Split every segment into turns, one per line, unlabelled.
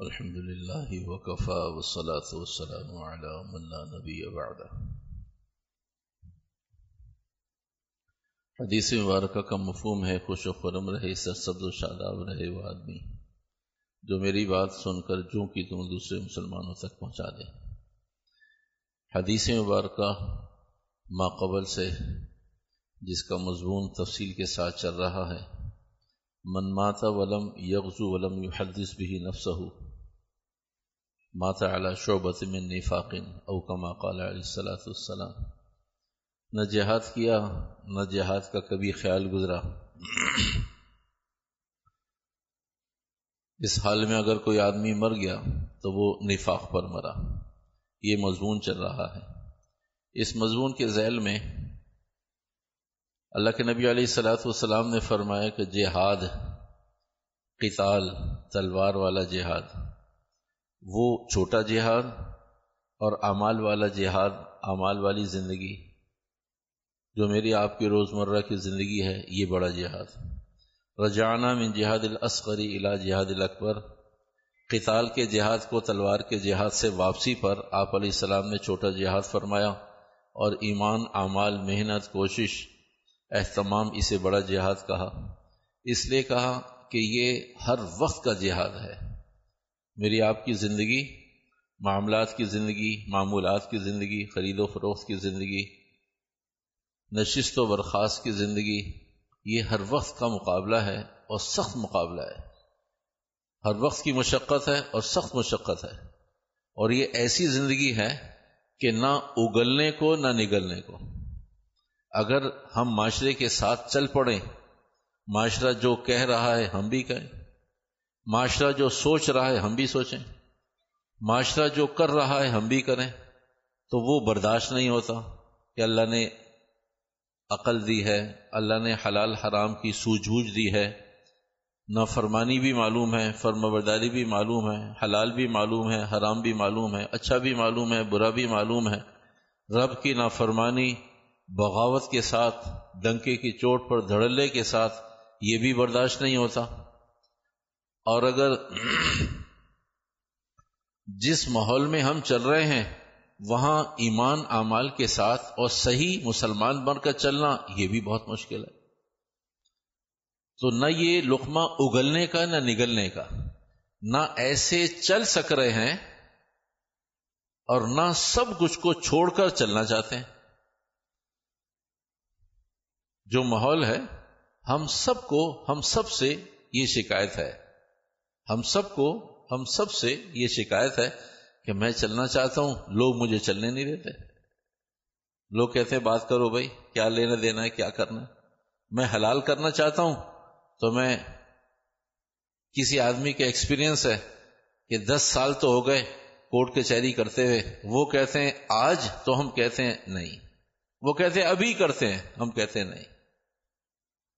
الحمد لله وكفى والصلاة والسلام على من لا نبي بعده حدیث مبارکہ کا مفہوم ہے، خوش و خرم رہے سرسبز و شاداب رہے وہ آدمی۔ جو میری بات سن کر جو کی تم دوسرے مسلمانوں تک پہنچا دے۔ حدیث مبارکہ ما قبل سے، جس کا مضمون تفصیل کے ساتھ چل رہا ہے۔ من ماتا ولم یغزو ولم يحدث به نفسه ماتا علی شعبت من نفاق او کما قال علیہ السلاۃ السلام نہ جہاد کیا، نہ جہاد کا کبھی خیال گزرا۔ اس حال میں اگر کوئی آدمی مر گیا تو وہ نفاق پر مرا۔ یہ مضمون چل رہا ہے۔ اس مضمون کے ذیل میں اللہ کے نبی علیہ السلاۃ والسلام نے فرمایا کہ جہاد، قتال، تلوار والا جہاد۔ وہ چھوٹا جہاد اور اعمال والا جہاد، اعمال والی زندگی جو میری آپ کی روزمرہ کی زندگی ہے، یہ بڑا جہاد۔ رجعنا من جہاد الاسقری الى جہاد الاکبر۔ قتال کے جہاد کو تلوار کے جہاد سے واپسی پر آپ علیہ السلام نے چھوٹا جہاد فرمایا اور ایمان، اعمال، محنت، کوشش، اہتمام اسے بڑا جہاد کہا۔ اس لیے کہا کہ یہ ہر وقت کا جہاد ہے۔ میری آپ کی زندگی، معاملات کی زندگی، معمولات کی زندگی، خرید و فروخت کی زندگی، نشست و برخاست کی زندگی، یہ ہر وقت کا مقابلہ ہے اور سخت مقابلہ ہے۔ ہر وقت کی مشقت ہے اور سخت مشقت ہے۔ اور یہ ایسی زندگی ہے کہ نہ اگلنے کو، نہ نگلنے کو۔ اگر ہم معاشرے کے ساتھ چل پڑیں، معاشرہ جو کہہ رہا ہے ہم بھی کہیں۔ معاشرہ جو سوچ رہا ہے ہم بھی سوچیں، معاشرہ جو کر رہا ہے ہم بھی کریں، تو وہ برداشت نہیں ہوتا کہ اللہ نے عقل دی ہے، اللہ نے حلال حرام کی سوجھ بوجھ دی ہے۔ نہ فرمانی بھی معلوم ہے فرم برداری بھی معلوم ہے، حلال بھی معلوم ہے، حرام بھی معلوم ہے اچھا بھی معلوم ہے، برا بھی معلوم ہے۔ رب کی نافرمانی بغاوت کے ساتھ، ڈنکے کی چوٹ پر دھڑلے کے ساتھ یہ بھی برداشت نہیں ہوتا۔ اور اگر جس ماحول میں ہم چل رہے ہیں، وہاں ایمان اعمال کے ساتھ اور صحیح مسلمان بن کر چلنا، یہ بھی بہت مشکل ہے۔ تو نہ یہ لقمہ اگلنے کا، نہ نگلنے کا۔ نہ ایسے چل سک رہے ہیں اور نہ سب کچھ کو چھوڑ کر چلنا چاہتے ہیں۔ جو ماحول ہے، ہم سب کو، ہم سب سے یہ شکایت ہے۔ ہم سب کو، ہم سب سے یہ شکایت ہے کہ میں چلنا چاہتا ہوں، لوگ مجھے چلنے نہیں دیتے۔ لوگ کہتے ہیں، بات کرو بھائی، کیا لینا دینا ہے، کیا کرنا ہے؟ میں حلال کرنا چاہتا ہوں تو میں کسی آدمی کا ایکسپیرینس ہے کہ دس سال تو ہو گئے کوٹ کچہری کرتے ہوئے، وہ کہتے ہیں، آج تو ہم کہتے ہیں نہیں۔ وہ کہتے ہیں، ابھی کرتے ہیں، ہم کہتے ہیں نہیں۔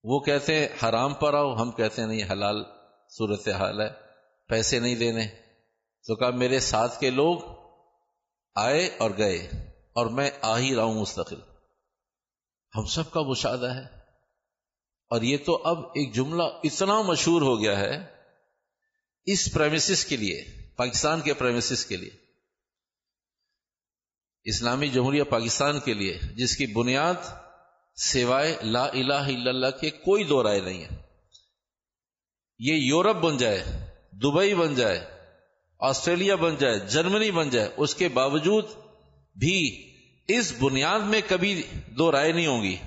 وہ کہتے ہیں، حرام پر آؤ، ہم کہتے ہیں، نہیں، حلال صورت حال ہے۔ پیسے نہیں دینے۔ تو کہا، میرے ساتھ کے لوگ آئے اور گئے اور میں آ ہی رہا ہوں مستقل۔ ہم سب کا مشاہدہ ہے۔ اور یہ تو اب ایک جملہ اتنا مشہور ہو گیا ہے اس پریمسس کے لیے، پاکستان کے پریمسس کے لیے۔ اسلامی جمہوریہ پاکستان کے لیے، جس کی بنیاد سوائے لا الہ الا اللہ کے کوئی دو رائے نہیں ہے۔ یہ یورپ بن جائے۔ دبئی بن جائے، آسٹریلیا بن جائے، جرمنی بن جائے، اس کے باوجود بھی اس بنیاد میں کبھی دو رائے نہیں ہوں گی۔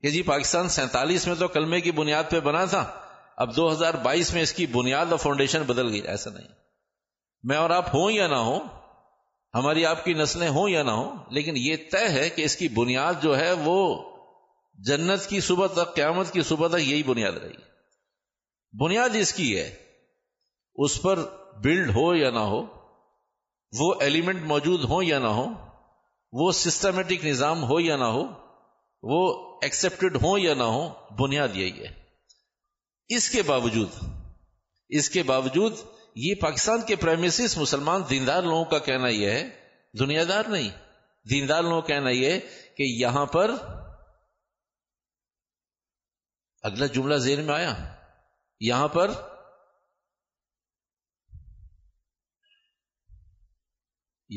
کہ جی پاکستان سینتالیس میں تو کلمے کی بنیاد پہ بنا تھا، اب دو ہزار بائیس میں اس کی بنیاد اور فاؤنڈیشن بدل گئی، ایسا نہیں۔ میں اور آپ ہوں یا نہ ہوں، ہماری آپ کی نسلیں ہوں یا نہ ہوں، لیکن یہ طے ہے کہ اس کی بنیاد جو ہے وہ جنت کی صبح تک، قیامت کی صبح تک یہی بنیاد رہی بنیاد اس کی ہے اس پر بلڈ ہو یا نہ ہو، وہ ایلیمنٹ موجود ہو یا نہ ہو وہ سسٹمیٹک نظام ہو یا نہ ہو، وہ ایکسپٹڈ ہو یا نہ ہو بنیاد یہی ہے۔ اس کے باوجود، اس کے باوجود یہ پاکستان کے پرائمسس مسلمان دیندار لوگوں کا کہنا یہ ہے دنیا دار نہیں، دیندار لوگوں کا کہنا یہ کہ یہاں پر اگلا جملہ زیر میں آیا، یہاں پر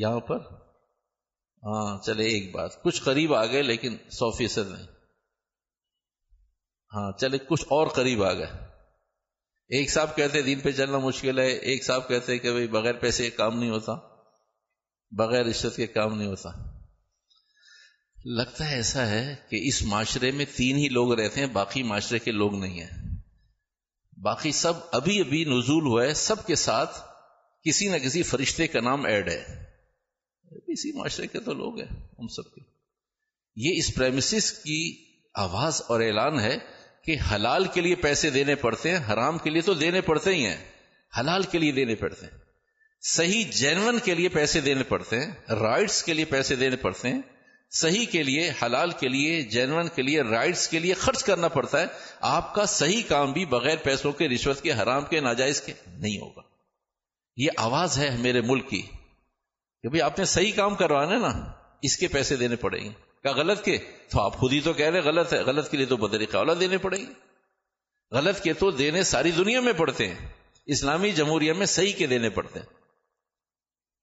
یہاں پر؟ ہاں چلے، ایک بات۔ کچھ قریب آ گئے لیکن سو فیصد نہیں۔ ہاں چلے، کچھ اور قریب آ گئے۔ ایک صاحب کہتے دین پہ چلنا مشکل ہے۔ ایک صاحب کہتے کہ بھائی، بغیر پیسے کام نہیں ہوتا۔ بغیر رشت کے کام نہیں ہوتا۔ لگتا ہے ایسا ہے کہ اس معاشرے میں تین ہی لوگ رہتے ہیں، باقی معاشرے کے لوگ نہیں ہیں۔ باقی سب ابھی ابھی نزول ہوا ہے، سب کے ساتھ کسی نہ کسی فرشتے کا نام ایڈ ہے۔ اسی معاشرے کے تو لوگ ہیں، ہم سب کے۔ یہ اس پریمسس کی آواز اور اعلان ہے کہ حلال کے لیے پیسے دینے پڑتے ہیں، حرام کے لیے تو دینے پڑتے ہی ہیں۔ حلال کے لیے دینے پڑتے ہیں۔ صحیح جینون کے لیے پیسے دینے پڑتے ہیں رائٹس کے لیے پیسے دینے پڑتے ہیں۔ صحیح کے لیے، حلال کے لیے جینون کے لیے رائٹس کے لیے خرچ کرنا پڑتا ہے۔ آپ کا صحیح کام بھی بغیر پیسوں کے، رشوت کے، حرام کے، ناجائز کے نہیں ہوگا۔ یہ آواز ہے میرے ملک کی۔ کہ بھائی آپ نے صحیح کام کروانا نا، اس کے پیسے دینے پڑیں گے۔ کیا غلط کے؟ تو آپ خود ہی تو کہہ رہے غلط ہے۔ غلط کے لیے تو بدری قولا دینے پڑیں گے۔ غلط کے تو دینے ساری دنیا میں پڑتے ہیں۔ اسلامی جمہوریہ میں صحیح کے دینے پڑتے ہیں۔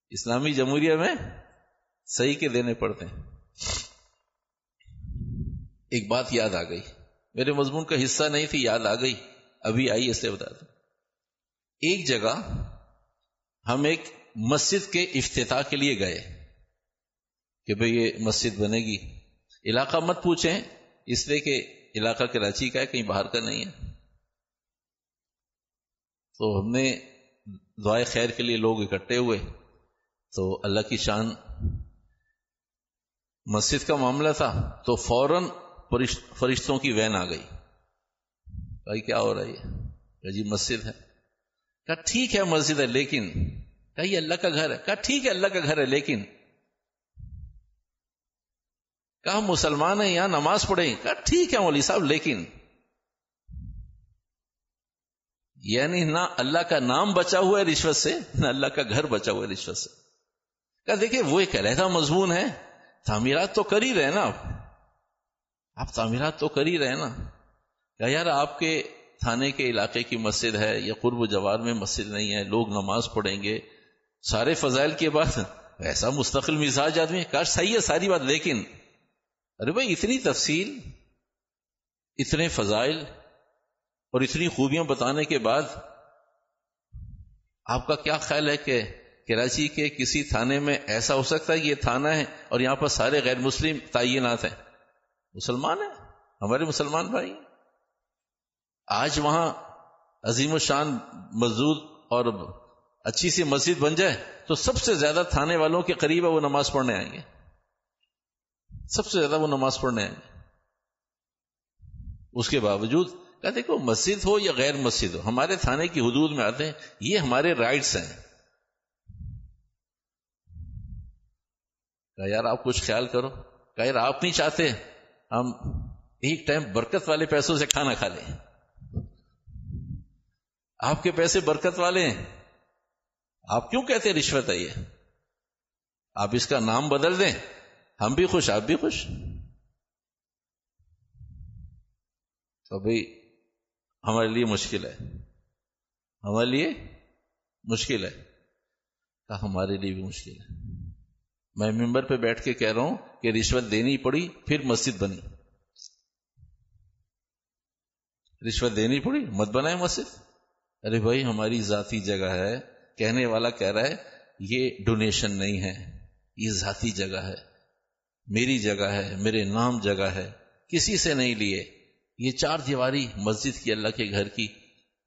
اسلامی جمہوریہ میں صحیح کے دینے پڑتے ہیں۔ ایک بات یاد آ گئی۔ میرے مضمون کا حصہ نہیں تھی، یاد آ گئی۔ ابھی آئی اس لیے بتا دوں۔ ایک جگہ ہم ایک مسجد کے افتتاح کے لیے گئے کہ بھئی یہ مسجد بنے گی۔ علاقہ مت پوچھیں، اس لیے کہ علاقہ کراچی کا ہے، کہیں باہر کا نہیں ہے۔ تو ہم نے دعائے خیر کے لیے لوگ اکٹھے ہوئے۔ تو اللہ کی شان مسجد کا معاملہ تھا۔ تو فوراً فرشتوں کی وین آ گئی۔ بھائی کیا ہو رہا ہے جی مسجد ہے۔ کہا ٹھیک ہے، مسجد ہے، لیکن کہا، یہ اللہ کا گھر ہے۔ کہا، ٹھیک ہے، اللہ کا گھر ہے، لیکن کہا مسلمان ہیں، یہاں نماز پڑھیں۔ کہا، ٹھیک ہے مولوی صاحب، لیکن یعنی نہ اللہ کا نام بچا ہوا ہے رشوت سے، نہ اللہ کا گھر بچا ہوا ہے رشوت سے۔ کہا، دیکھیں، وہ ایک علیحدہ مضمون ہے۔ تعمیرات تو کر ہی رہے نا آپ۔ آپ تعمیرات تو کر ہی رہے نا۔ کیا یار، آپ کے تھانے کے علاقے کی مسجد ہے یا قرب و جوار میں مسجد نہیں ہے، لوگ نماز پڑھیں گے۔ سارے فضائل کے بعد ایسا مستقل مزاج آدمی کاش صحیح ہے ساری بات، لیکن ارے بھائی، اتنی تفصیل، اتنے فضائل اور اتنی خوبیاں بتانے کے بعد آپ کا کیا خیال ہے کہ کراچی کے کسی تھانے میں ایسا ہو سکتا ہے کہ یہ تھانہ ہے اور یہاں پر سارے غیر مسلم تعینات ہیں؟ مسلمان ہیں؟ ہمارے مسلمان بھائی۔ آج وہاں عظیم و شان مزدور اور اچھی سی مسجد بن جائے تو سب سے زیادہ تھانے والوں کے قریب ہے وہ نماز پڑھنے آئیں گے۔ سب سے زیادہ وہ نماز پڑھنے آئیں گے۔ اس کے باوجود کہتے کہ مسجد ہو یا غیر مسجد ہو، ہمارے تھانے کی حدود میں آتے ہیں، یہ ہمارے رائٹس ہیں۔ کہ یار آپ کچھ خیال کرو۔ کہ یار آپ نہیں چاہتے ہم ایک ٹائم برکت والے پیسوں سے کھانا کھا لیں۔ آپ کے پیسے برکت والے ہیں۔ آپ کیوں کہتے ہیں رشوت ہے یہ؟ آپ اس کا نام بدل دیں۔ ہم بھی خوش، آپ بھی خوش۔ تو بھائی، ہمارے لیے مشکل ہے۔ ہمارے لیے مشکل ہے۔ ہمارے لیے بھی مشکل ہے۔ میں ممبر پہ بیٹھ کے کہہ رہا ہوں کہ رشوت دینی پڑی، پھر مسجد بنی۔ رشوت دینی پڑی، مت بنائے مسجد۔ ارے بھائی، ہماری ذاتی جگہ ہے۔ کہنے والا کہہ رہا ہے، یہ ڈونیشن نہیں ہے، یہ ذاتی جگہ ہے، میری جگہ ہے، میرے نام جگہ ہے، کسی سے نہیں لیے۔ یہ چار دیواری مسجد کی اللہ کے گھر کی،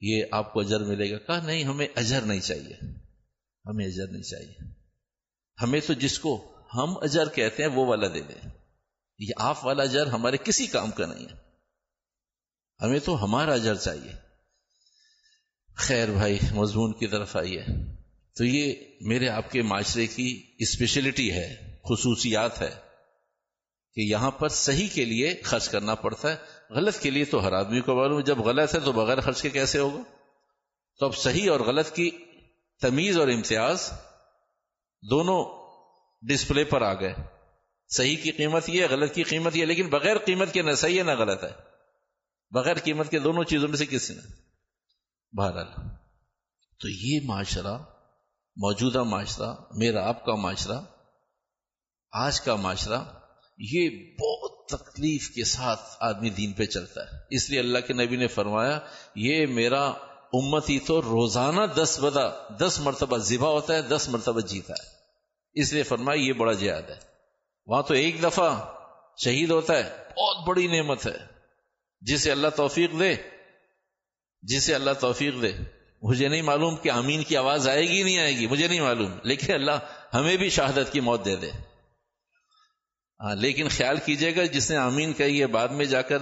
یہ آپ کو اجر ملے گا۔ کہا، نہیں، ہمیں اجر نہیں چاہیے۔ ہمیں اجر نہیں چاہیے۔ ہمیں تو جس کو ہم اجر کہتے ہیں، وہ والا دے دیں۔ یہ آپ والا اجر ہمارے کسی کام کا نہیں ہے۔ ہمیں تو ہمارا اجر چاہیے۔ خیر بھائی، مضمون کی طرف آئیے۔ تو یہ میرے آپ کے معاشرے کی اسپیشلٹی ہے، خصوصیات ہے کہ یہاں پر صحیح کے لیے خرچ کرنا پڑتا ہے، غلط کے لیے تو ہر آدمی کو معلوم جب غلط ہے تو بغیر خرچ کے کیسے ہوگا؟ تو اب صحیح اور غلط کی تمیز اور امتیاز دونوں ڈسپلے پر آ گئے۔ صحیح کی قیمت یہ ہے، غلط کی قیمت یہ ہے، لیکن بغیر قیمت کے نہ صحیح ہے نہ غلط ہے۔ بغیر قیمت کے دونوں چیزوں میں سے کسی نے۔ بہرحال۔ تو یہ معاشرہ، موجودہ معاشرہ، میرا آپ کا معاشرہ، آج کا معاشرہ، یہ بہت تکلیف کے ساتھ آدمی دین پہ چلتا ہے۔ اس لیے اللہ کے نبی نے فرمایا، یہ میرا امتی تو روزانہ دس بدا دس مرتبہ ذبح ہوتا ہے، دس مرتبہ جیتا ہے۔ اس لیے فرمایا، یہ بڑا جہاد ہے۔ وہاں تو ایک دفعہ شہید ہوتا ہے، بہت بڑی نعمت ہے، جسے اللہ توفیق دے۔ جسے اللہ توفیق دے۔ مجھے نہیں معلوم کہ امین کی آواز آئے گی نہیں آئے گی، مجھے نہیں معلوم۔ لیکن اللہ ہمیں بھی شہادت کی موت دے دے۔ ہاں لیکن خیال کیجیے گا، جس نے امین کہی ہے، بعد میں جا کر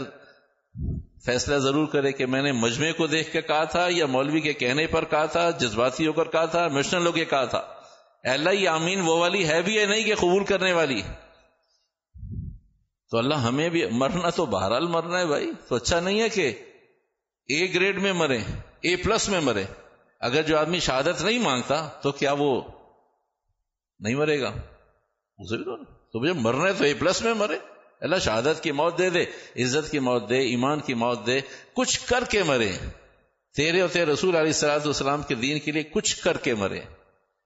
فیصلہ ضرور کرے کہ میں نے مجمے کو دیکھ کے کہا تھا، یا مولوی کے کہنے پر کہا تھا جذباتی ہو کر کہا تھا مشنل ہو کے کہا تھا۔ اللہ، یہ امین وہ والی ہے بھی ہے نہیں کہ قبول کرنے والی؟ تو اللہ ہمیں بھی مرنا تو بہرحال مرنا ہے بھائی۔ تو اچھا نہیں ہے کہ اے گریڈ میں مرے، اے پلس میں مرے، اگر جو آدمی شہادت نہیں مانگتا تو کیا وہ نہیں مرے گا؟ اسے بھی تو تو مجھے مرنا ہے تو اے پلس میں مرے۔ اللہ شہادت کی موت دے دے، عزت کی موت دے، ایمان کی موت دے، کچھ کر کے مرے۔ تیرے اور تیرے رسول علیہ السلاۃ والسلام کے دین کے لیے کچھ کر کے مرے۔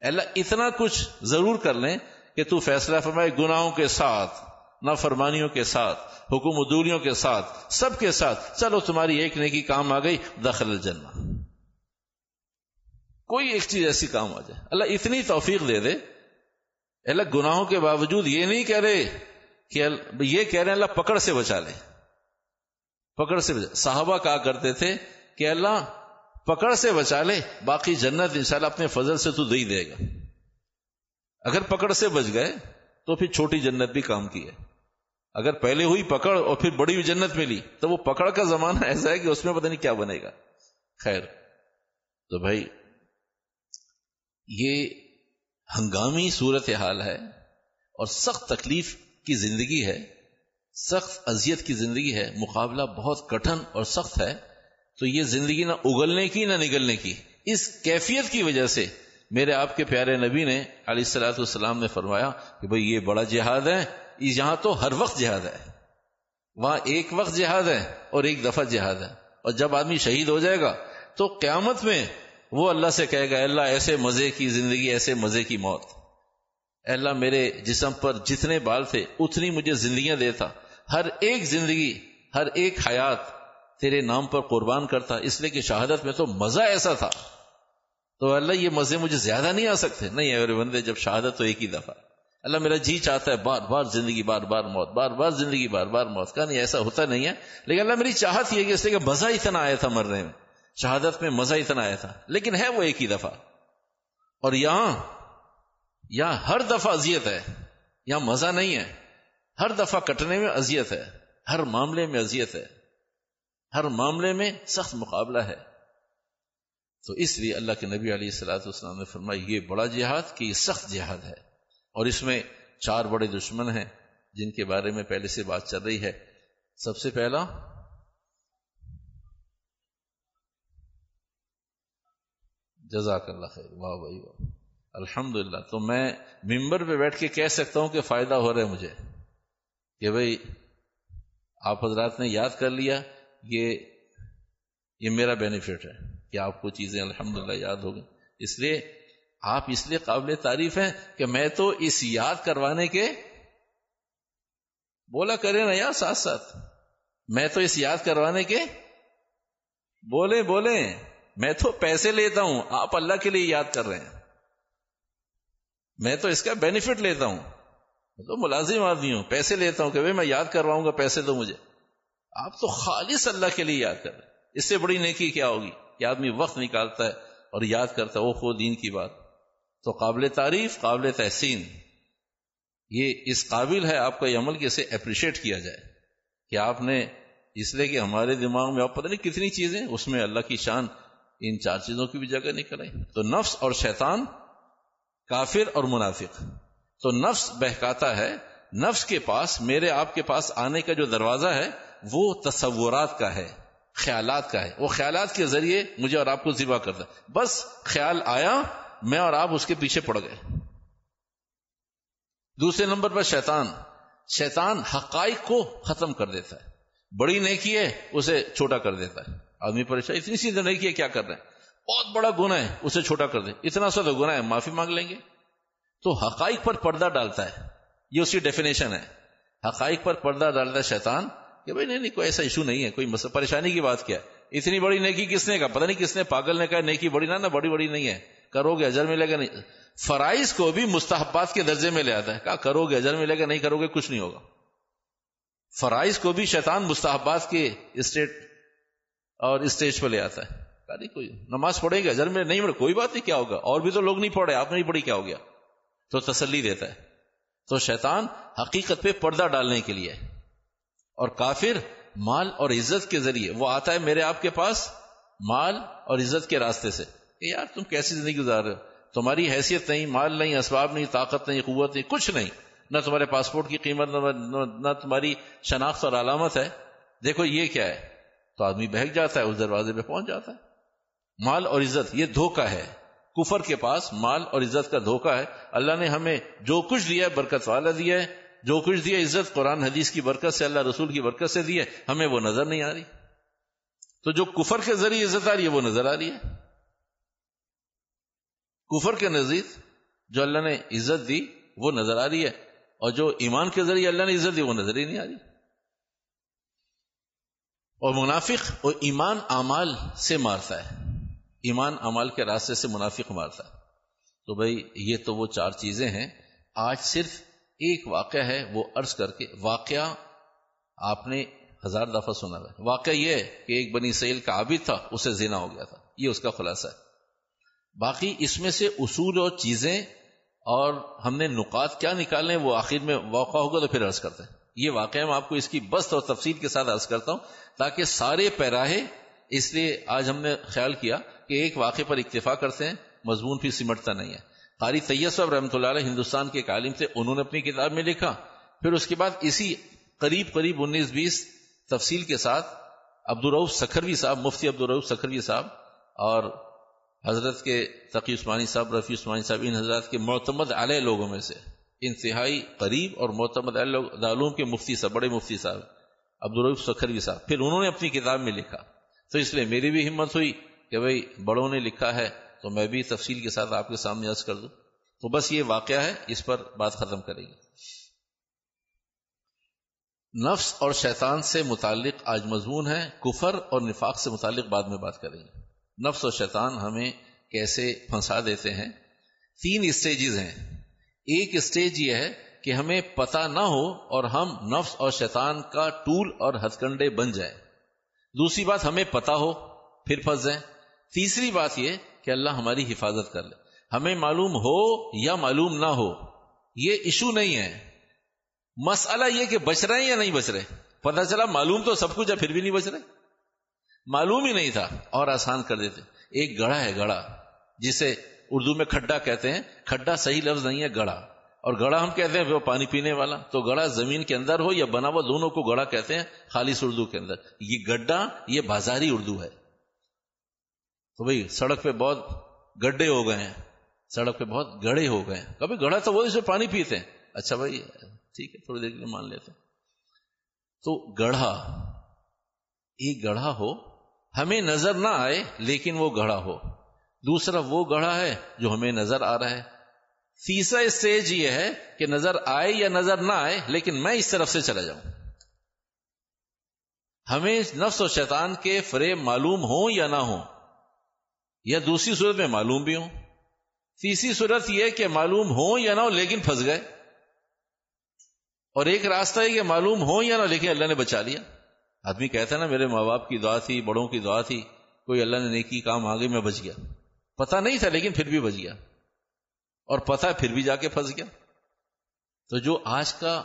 اللہ اتنا کچھ ضرور کر لیں کہ تو فیصلہ فرمائے گناہوں کے ساتھ۔ نافرمانیوں کے ساتھ، حکم ادوریوں کے ساتھ، سب کے ساتھ، چلو تمہاری ایک نیکی کام آ گئی، دخل الجنہ۔ کوئی ایک چیز ایسی کام آ جائے۔ اللہ اتنی توفیق دے دے۔ اللہ، گناہوں کے باوجود یہ نہیں کہہ رہے کہ یہ کہہ رہے اللہ پکڑ سے بچا لے پکڑ سے بچا، صحابہ کہا کرتے تھے کہ اللہ پکڑ سے بچا لے باقی جنت انشاءاللہ اپنے فضل سے تو دے دے گا۔ اگر پکڑ سے بچ گئے تو پھر چھوٹی جنت بھی کام کی ہے۔ اگر پہلے ہوئی پکڑ اور پھر بڑی ہوئی جنت ملی، تو وہ پکڑ کا زمانہ ایسا ہے کہ اس میں پتہ نہیں کیا بنے گا۔ خیر، تو بھائی، یہ ہنگامی صورت حال ہے اور سخت تکلیف کی زندگی ہے، سخت اذیت کی زندگی ہے، مقابلہ بہت کٹن اور سخت ہے۔ تو یہ زندگی نہ اگلنے کی، نہ نگلنے کی۔ اس کیفیت کی وجہ سے میرے آپ کے پیارے نبی نے علیہ السلاۃ والسلام نے فرمایا کہ بھئی یہ بڑا جہاد ہے۔ یہاں تو ہر وقت جہاد ہے۔ وہاں ایک وقت جہاد ہے اور ایک دفعہ جہاد ہے۔ اور جب آدمی شہید ہو جائے گا تو قیامت میں وہ اللہ سے کہے گا اللہ، ایسے مزے کی زندگی، ایسے مزے کی موت۔ اللہ، میرے جسم پر جتنے بال تھے، اتنی مجھے زندگیاں دیتا ہر ایک زندگی، ہر ایک حیات تیرے نام پر قربان کرتا۔ اس لیے کہ شہادت میں تو مزہ ایسا تھا۔ تو اللہ، یہ مزے مجھے زیادہ نہیں آ سکتے۔ نہیں اگر بندے، جب شہادت تو ایک ہی دفعہ۔ اللہ میرا جی چاہتا ہے، بار بار زندگی، بار بار موت، بار بار زندگی، بار بار موت۔ کا نہیں، ایسا ہوتا نہیں ہے۔ لیکن اللہ میری چاہت یہ کہ اس لیے کہ مزہ اتنا آیا تھا مرنے میں۔ شہادت میں مزہ اتنا آیا تھا۔ لیکن ہے وہ ایک ہی دفعہ۔ اور یہاں یہاں ہر دفعہ اذیت ہے۔ یہاں مزہ نہیں ہے۔ ہر دفعہ کٹنے میں اذیت ہے۔ ہر معاملے میں اذیت ہے۔ ہر معاملے میں سخت مقابلہ ہے۔ تو اس لیے اللہ کے نبی علیہ السلاۃ والسلام نے فرمایا، یہ بڑا جہاد کہ یہ سخت جہاد ہے۔ اور اس میں چار بڑے دشمن ہیں جن کے بارے میں پہلے سے بات چل رہی ہے۔ سب سے پہلا، جزاک اللہ خیر۔ واہ بھائی واہ۔ الحمد للہ تو میں ممبر پہ بیٹھ کے کہہ سکتا ہوں کہ فائدہ ہو رہا ہے مجھے۔ کہ بھائی آپ حضرات نے یاد کر لیا، یہ یہ میرا بینیفٹ ہے کہ آپ کو چیزیں الحمد یاد ہو گئی اس لیے آپ اس لیے قابل تعریف ہیں کہ میں تو اس یاد کروانے کے بولا کرے نا یار ساتھ ساتھ۔ میں تو اس یاد کروانے کے بولے بولے میں تو پیسے لیتا ہوں، آپ اللہ کے لیے یاد کر رہے ہیں۔ میں تو اس کا بینیفٹ لیتا ہوں۔ میں تو ملازم آدمی ہوں، پیسے لیتا ہوں کہ بھائی میں یاد کرواؤں گا پیسے دو مجھے۔ آپ تو خالص اللہ کے لیے یاد کر رہے ہیں۔ اس سے بڑی نیکی کیا ہوگی؟ کہ آدمی وقت نکالتا ہے اور یاد کرتا ہے، وہ خود دین کی بات۔ تو قابل تعریف، قابل تحسین۔ یہ اس قابل ہے آپ کا یہ عمل کہ اسے اپریشیٹ کیا جائے۔ کہ آپ نے اس لیے کہ ہمارے دماغ میں آپ پتہ نہیں کتنی چیزیں، اس میں اللہ کی شان ان چار چیزوں کی بھی جگہ نہیں کریں تو نفس اور شیطان کافر اور منافق۔ تو نفس بہکاتا ہے، نفس کے پاس، میرے آپ کے پاس آنے کا جو دروازہ ہے، وہ تصورات کا ہے، خیالات کا ہے۔ وہ خیالات کے ذریعے مجھے اور آپ کو ذبح کرتا ہے۔ بس خیال آیا میں اور آپ اس کے پیچھے پڑ گئے۔ دوسرے نمبر پر شیطان شیطان حقائق کو ختم کر دیتا ہے۔ بڑی نیکی ہے، اسے چھوٹا کر دیتا ہے۔ آدمی پریشان، اتنی سی نہیں کیا کیا کر رہے ہیں؟ بہت بڑا گنا ہے، اسے چھوٹا کر دیں۔ اتنا سا تو گنا ہے، معافی مانگ لیں گے۔ تو حقائق پر پردہ ڈالتا ہے۔ یہ اس کی ڈیفینیشن ہے۔ حقائق پر پردہ ڈالتا ہے شیطان کہ بھائی، نہیں نہیں، کوئی ایسا ایشو نہیں ہے، کوئی پریشانی کی بات کیا اتنی بڑی نیکی کس نے کہا؟ پتہ نہیں کس نے، پاگل نے کہا، نیکی بڑی نہ، بڑی بڑی نہیں ہے۔ کرو گے اجر ملے گا نہیں؟ فرائض کو بھی مستحبات کے درجے میں لے آتا ہے۔ کہا کرو گے اجر ملے گا نہیں کرو گے کچھ نہیں ہوگا۔ فرائض کو بھی شیطان مستحبات کے اسٹیٹ اور اسٹیج پہ لے آتا ہے۔ کہا نہیں، کوئی نماز پڑھے گا، اجر میں نہیں پڑے کوئی بات نہیں، کیا ہوگا؟ اور بھی تو لوگ نہیں پڑھے، آپ نے نہیں پڑھی، کیا ہو گیا؟ تو تسلی دیتا ہے۔ تو شیطان حقیقت پہ پردہ ڈالنے کے لیے اور کافر مال اور عزت کے ذریعے، وہ آتا ہے میرے آپ کے پاس مال اور عزت کے راستے سے۔ کہ یار تم کیسی زندگی گزار رہے ہو؟ تمہاری حیثیت نہیں، مال نہیں، اسباب نہیں، طاقت نہیں، قوت نہیں، کچھ نہیں۔ نہ تمہارے پاسپورٹ کی قیمت، نہ تمہاری شناخت اور علامت ہے۔ دیکھو یہ کیا ہے؟ تو آدمی بہک جاتا ہے، اس دروازے پہ پہنچ جاتا ہے۔ مال اور عزت، یہ دھوکا ہے۔ کفر کے پاس مال اور عزت کا دھوکا ہے۔ اللہ نے ہمیں جو کچھ دیا ہے، برکت والا دیا ہے۔ جو کچھ دیا عزت، قرآن، حدیث کی برکت سے، اللہ رسول کی برکت سے دی ہے۔ ہمیں وہ نظر نہیں آ رہی۔ تو جو کفر کے ذریعے عزت آ رہی ہے، وہ نظر آ رہی ہے۔ کفر کے نزدیک جو اللہ نے عزت دی، وہ نظر آ رہی ہے۔ اور جو ایمان کے ذریعے اللہ نے عزت دی، وہ نظر ہی نہیں آ رہی۔ اور منافق وہ ایمان امال سے مارتا ہے۔ ایمان امال کے راستے سے منافق مارتا ہے۔ تو بھائی، یہ تو وہ چار چیزیں ہیں۔ آج صرف ایک واقعہ ہے، وہ عرض کر کے واقعہ آپ نے ہزار دفعہ سنا ہے۔ واقعہ یہ ہے کہ ایک بنی سیل کا عابد تھا، اسے زینا ہو گیا تھا۔ یہ اس کا خلاصہ ہے۔ باقی اس میں سے اصول اور چیزیں اور ہم نے نکات کیا نکالنے وہ آخر میں واقع ہوگا تو پھر عرض کرتے ہیں۔ یہ واقعہ میں آپ کو اس کی بست اور تفصیل کے ساتھ عرض کرتا ہوں تاکہ سارے پیراہے، اس لیے آج ہم نے خیال کیا کہ ایک واقعے پر اکتفا کرتے ہیں، مضمون پھر سمٹتا نہیں ہے۔ قاری طیب صاحب رحمۃ اللہ علیہ ہندوستان کے عالم تھے، انہوں نے اپنی کتاب میں لکھا۔ پھر اس کے بعد اسی قریب قریب انیس بیس تفصیل کے ساتھ عبدالروف سکھروی صاحب، مفتی عبدالروف سکھروی صاحب اور حضرت کے تقی عثمانی صاحب، رفیع عثمانی صاحب، ان حضرات کے معتمد علیہ لوگوں میں سے، انتہائی قریب اور معتمد علوم کے مفتی صاحب، بڑے مفتی صاحب عبدالرف سکھروی جی صاحب، پھر انہوں نے اپنی کتاب میں لکھا۔ تو اس لیے میری بھی ہمت ہوئی کہ بھائی بڑوں نے لکھا ہے، تو میں بھی تفصیل کے ساتھ آپ کے سامنے عرض کر دوں۔ تو بس یہ واقعہ ہے، اس پر بات ختم کریں گے۔ نفس اور شیطان سے متعلق آج مضمون ہے، کفر اور نفاق سے متعلق بعد میں بات کریں گے۔ نفس و شیطان ہمیں کیسے پھنسا دیتے ہیں؟ تین اسٹیجز ہیں۔ ایک اسٹیج یہ ہے کہ ہمیں پتا نہ ہو اور ہم نفس اور شیطان کا ٹول اور ہتھ کنڈے بن جائیں۔ دوسری بات، ہمیں پتا ہو، پھر پھنس جائیں۔ تیسری بات یہ کہ اللہ ہماری حفاظت کر لے۔ ہمیں معلوم ہو یا معلوم نہ ہو، یہ ایشو نہیں ہے۔ مسئلہ یہ کہ بچ رہے ہیں یا نہیں بچ رہے؟ پتا چلا معلوم تو سب کچھ ہے، پھر بھی نہیں بچ رہے؟ معلوم ہی نہیں تھا، اور آسان کر دیتے۔ ایک گڑھا ہے، گڑھا، جسے اردو میں کھڈا کہتے ہیں۔ کھڈا صحیح لفظ نہیں ہے، گڑھا۔ اور گڑھا ہم کہتے ہیں وہ پانی پینے والا۔ تو گڑھا زمین کے اندر ہو یا بنا ہوا دونوں کو گڑھا کہتے ہیں، خالص اردو کے اندر۔ یہ گڈھا، یہ بازاری اردو ہے۔ تو بھائی، سڑک پہ بہت گڈھے ہو گئے ہیں۔ سڑک پہ بہت گڑھے ہو گئے ہیں۔ کبھی گڑھا تو وہ اسے پانی پیتے ہیں۔ اچھا بھائی، ٹھیک ہے، تھوڑی دیر کے لیے مان لیتے تو گڑھا، ایک گڑھا ہو ہمیں نظر نہ آئے لیکن وہ گڑھا ہو۔ دوسرا وہ گڑھا ہے جو ہمیں نظر آ رہا ہے۔ تیسرا اسٹیج یہ ہے کہ نظر آئے یا نظر نہ آئے، لیکن میں اس طرف سے چلا جاؤں۔ ہمیں نفس و شیطان کے فریب معلوم ہو یا نہ ہو یا دوسری صورت میں معلوم بھی ہوں؟ تیسری صورت یہ کہ معلوم ہو یا نہ ہو لیکن پھنس گئے۔ اور ایک راستہ ہے کہ معلوم ہو یا نہ لیکن اللہ نے بچا لیا۔ آدمی کہتا ہے نا، میرے ماں باپ کی دعا تھی، بڑوں کی دعا تھی، کوئی اللہ نے نیکی کام آگے، میں بچ گیا۔ پتا نہیں تھا، لیکن پھر بھی بچ گیا۔ اور پتا پھر بھی جا کے پھنس گیا۔ تو جو آج کا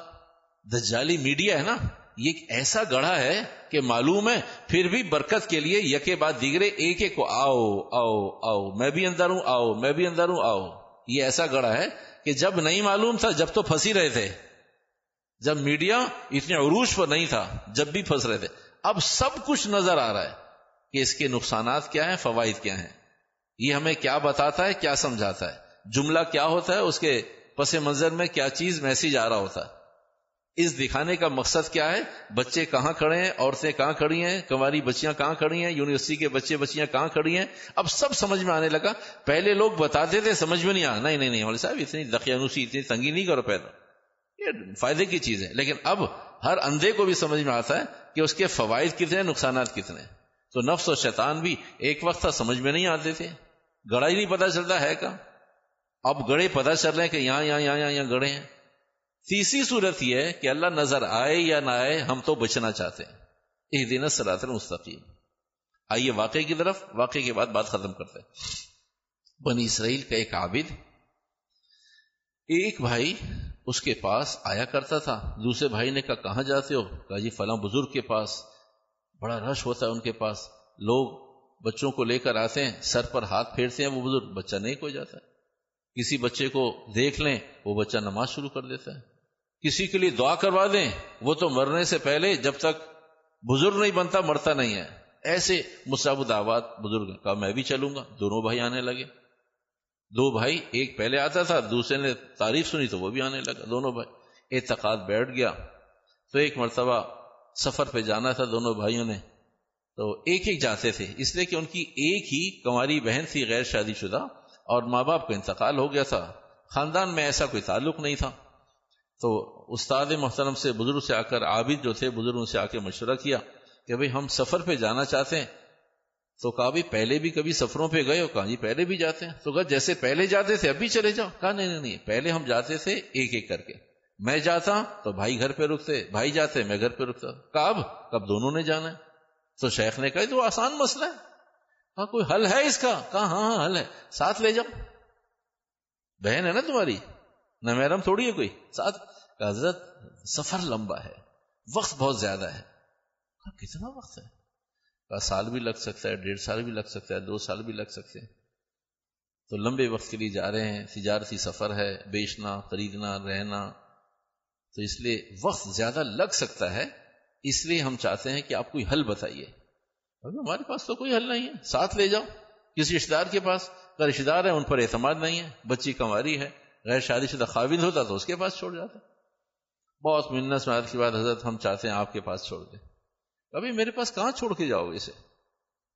دجالی میڈیا ہے نا، یہ ایک ایسا گڑھا ہے کہ معلوم ہے، پھر بھی برکت کے لیے یکے بعد دیگرے، ایک ایک کو، آؤ آؤ آؤ، میں بھی اندر ہوں، آؤ، میں بھی اندر ہوں، آؤ۔ یہ ایسا گڑھا ہے کہ جب نہیں معلوم تھا، جب تو پھنسی رہے تھے۔ جب میڈیا اتنے عروج پر نہیں تھا، جب بھی پھنس رہے تھے، اب سب کچھ نظر آ رہا ہے کہ اس کے نقصانات کیا ہیں، فوائد کیا ہیں۔ یہ ہمیں کیا بتاتا ہے، کیا سمجھاتا ہے؟ جملہ کیا ہوتا ہے، اس کے پس منظر میں کیا چیز میسج آ رہا ہوتا ہے؟ اس دکھانے کا مقصد کیا ہے؟ بچے کہاں کھڑے ہیں؟ عورتیں کہاں کھڑی ہیں؟ کماری بچیاں کہاں کھڑی ہیں؟ یونیورسٹی کے بچے بچیاں کہاں کھڑی ہیں؟ اب سب سمجھ میں آنے لگا۔ پہلے لوگ بتاتے تھے، سمجھ میں نہیں آ نہیں نہیں نہیں صاحب، اتنی دقیانوسی اتنی تنگی نہیں کرو پیدا یہ فائدے کی چیز ہے۔ لیکن اب ہر اندھے کو بھی سمجھ میں آتا ہے کہ اس کے فوائد کتنے نقصانات کتنے تو نفس و شیطان بھی ایک وقت تھا سمجھ میں نہیں آتے تھے۔ گڑا ہی نہیں پتا چلتا ہے کا اب گڑے پتا چل رہے ہیں کہ یہاں یہاں یہاں یہاں گڑے ہیں۔ تیسری صورت یہ ہے کہ اللہ نظر آئے یا نہ آئے ہم تو بچنا چاہتے ہیں۔ ایک دن سرات مستقیم آئیے واقعے کی طرف۔ واقعے کے بعد بات ختم کرتے بنی اسرائیل کا ایک عابد، ایک بھائی اس کے پاس آیا کرتا تھا۔ دوسرے بھائی نے کہا، کہاں جاتے ہو؟ کہا جی فلاں بزرگ کے پاس۔ بڑا رش ہوتا ہے ان کے پاس۔ لوگ بچوں کو لے کر آتے ہیں، سر پر ہاتھ پھیرتے ہیں وہ بزرگ۔ بچہ نہیں کو جاتا۔ ہے کسی بچے کو دیکھ لیں، وہ بچہ نماز شروع کر دیتا ہے۔ کسی کے لیے دعا کروا دیں، وہ تو مرنے سے پہلے جب تک بزرگ نہیں بنتا، مرتا نہیں ہے۔ ایسے مساب دعوات بزرگ کا میں بھی چلوں گا۔ دونوں بھائی آنے لگے۔ دو بھائی، ایک پہلے آتا تھا، دوسرے نے تعریف سنی تو وہ بھی آنے لگا، دونوں بھائی۔ اعتقاد بیٹھ گیا۔ تو ایک مرتبہ سفر پہ جانا تھا دونوں بھائیوں نے۔ تو ایک ایک جاتے تھے۔ اس لیے کہ ان کی ایک ہی کماری بہن تھی غیر شادی شدہ اور ماں باپ کا انتقال ہو گیا تھا۔ خاندان میں ایسا کوئی تعلق نہیں تھا۔ تو استاد محترم سے بزرگ سے آ کر عابد جو تھے، بزرگوں سے آ کے مشورہ کیا کہ بھئی ہم سفر پہ جانا چاہتے ہیں۔ تو کہا بھی پہلے بھی کبھی سفروں پہ گئے ہو؟ کہا جی پہلے بھی جاتے ہیں۔ تو کہا جیسے پہلے جاتے تھے اب بھی چلے جاؤ۔ کہا نہیں نہیں پہلے ہم جاتے تھے ایک ایک کر کے۔ میں جاتا تو بھائی گھر پہ رکتے، بھائی جاتے، میں گھر پہ رکتا۔ کہا اب، کب دونوں نے جانا ہے؟ تو شیخ نے کہا تو آسان مسئلہ ہے۔ کہا کوئی حل ہے اس کا؟ کہا ہاں ہاں حل ہے۔ ساتھ لے جاؤ۔ بہن ہے نا تمہاری؟ نہ محرم تھوڑی ہے کوئی؟ ساتھ۔ حضرت، سفر لمبا ہے، وقت بہت زیادہ ہے۔ کتنا وقت ہے؟ سال بھی لگ سکتا ہے، ڈیڑھ سال بھی لگ سکتا ہے، دو سال بھی لگ سکتے ہیں۔ تو لمبے وقت کے لیے جا رہے ہیں تجارتی سفر ہے، بیچنا، خریدنا، رہنا۔ تو اس لیے وقت زیادہ لگ سکتا ہے، اس لیے ہم چاہتے ہیں کہ آپ کوئی حل بتائیے۔ ہمارے پاس تو کوئی حل نہیں ہے۔ ساتھ لے جاؤ، کسی رشتے دار کے پاس۔ اگر رشتے دار ہیں، ان پر اعتماد نہیں ہے، بچی کماری ہے، غیر شادی شدہ قابل ہوتا تو اس کے پاس چھوڑ جاتا۔ بہت منت سماعت کی بات حضرت ہم چاہتے ہیں آپ کے پاس چھوڑ دیں۔ ابھی میرے پاس کہاں چھوڑ کے جاؤ گے اسے؟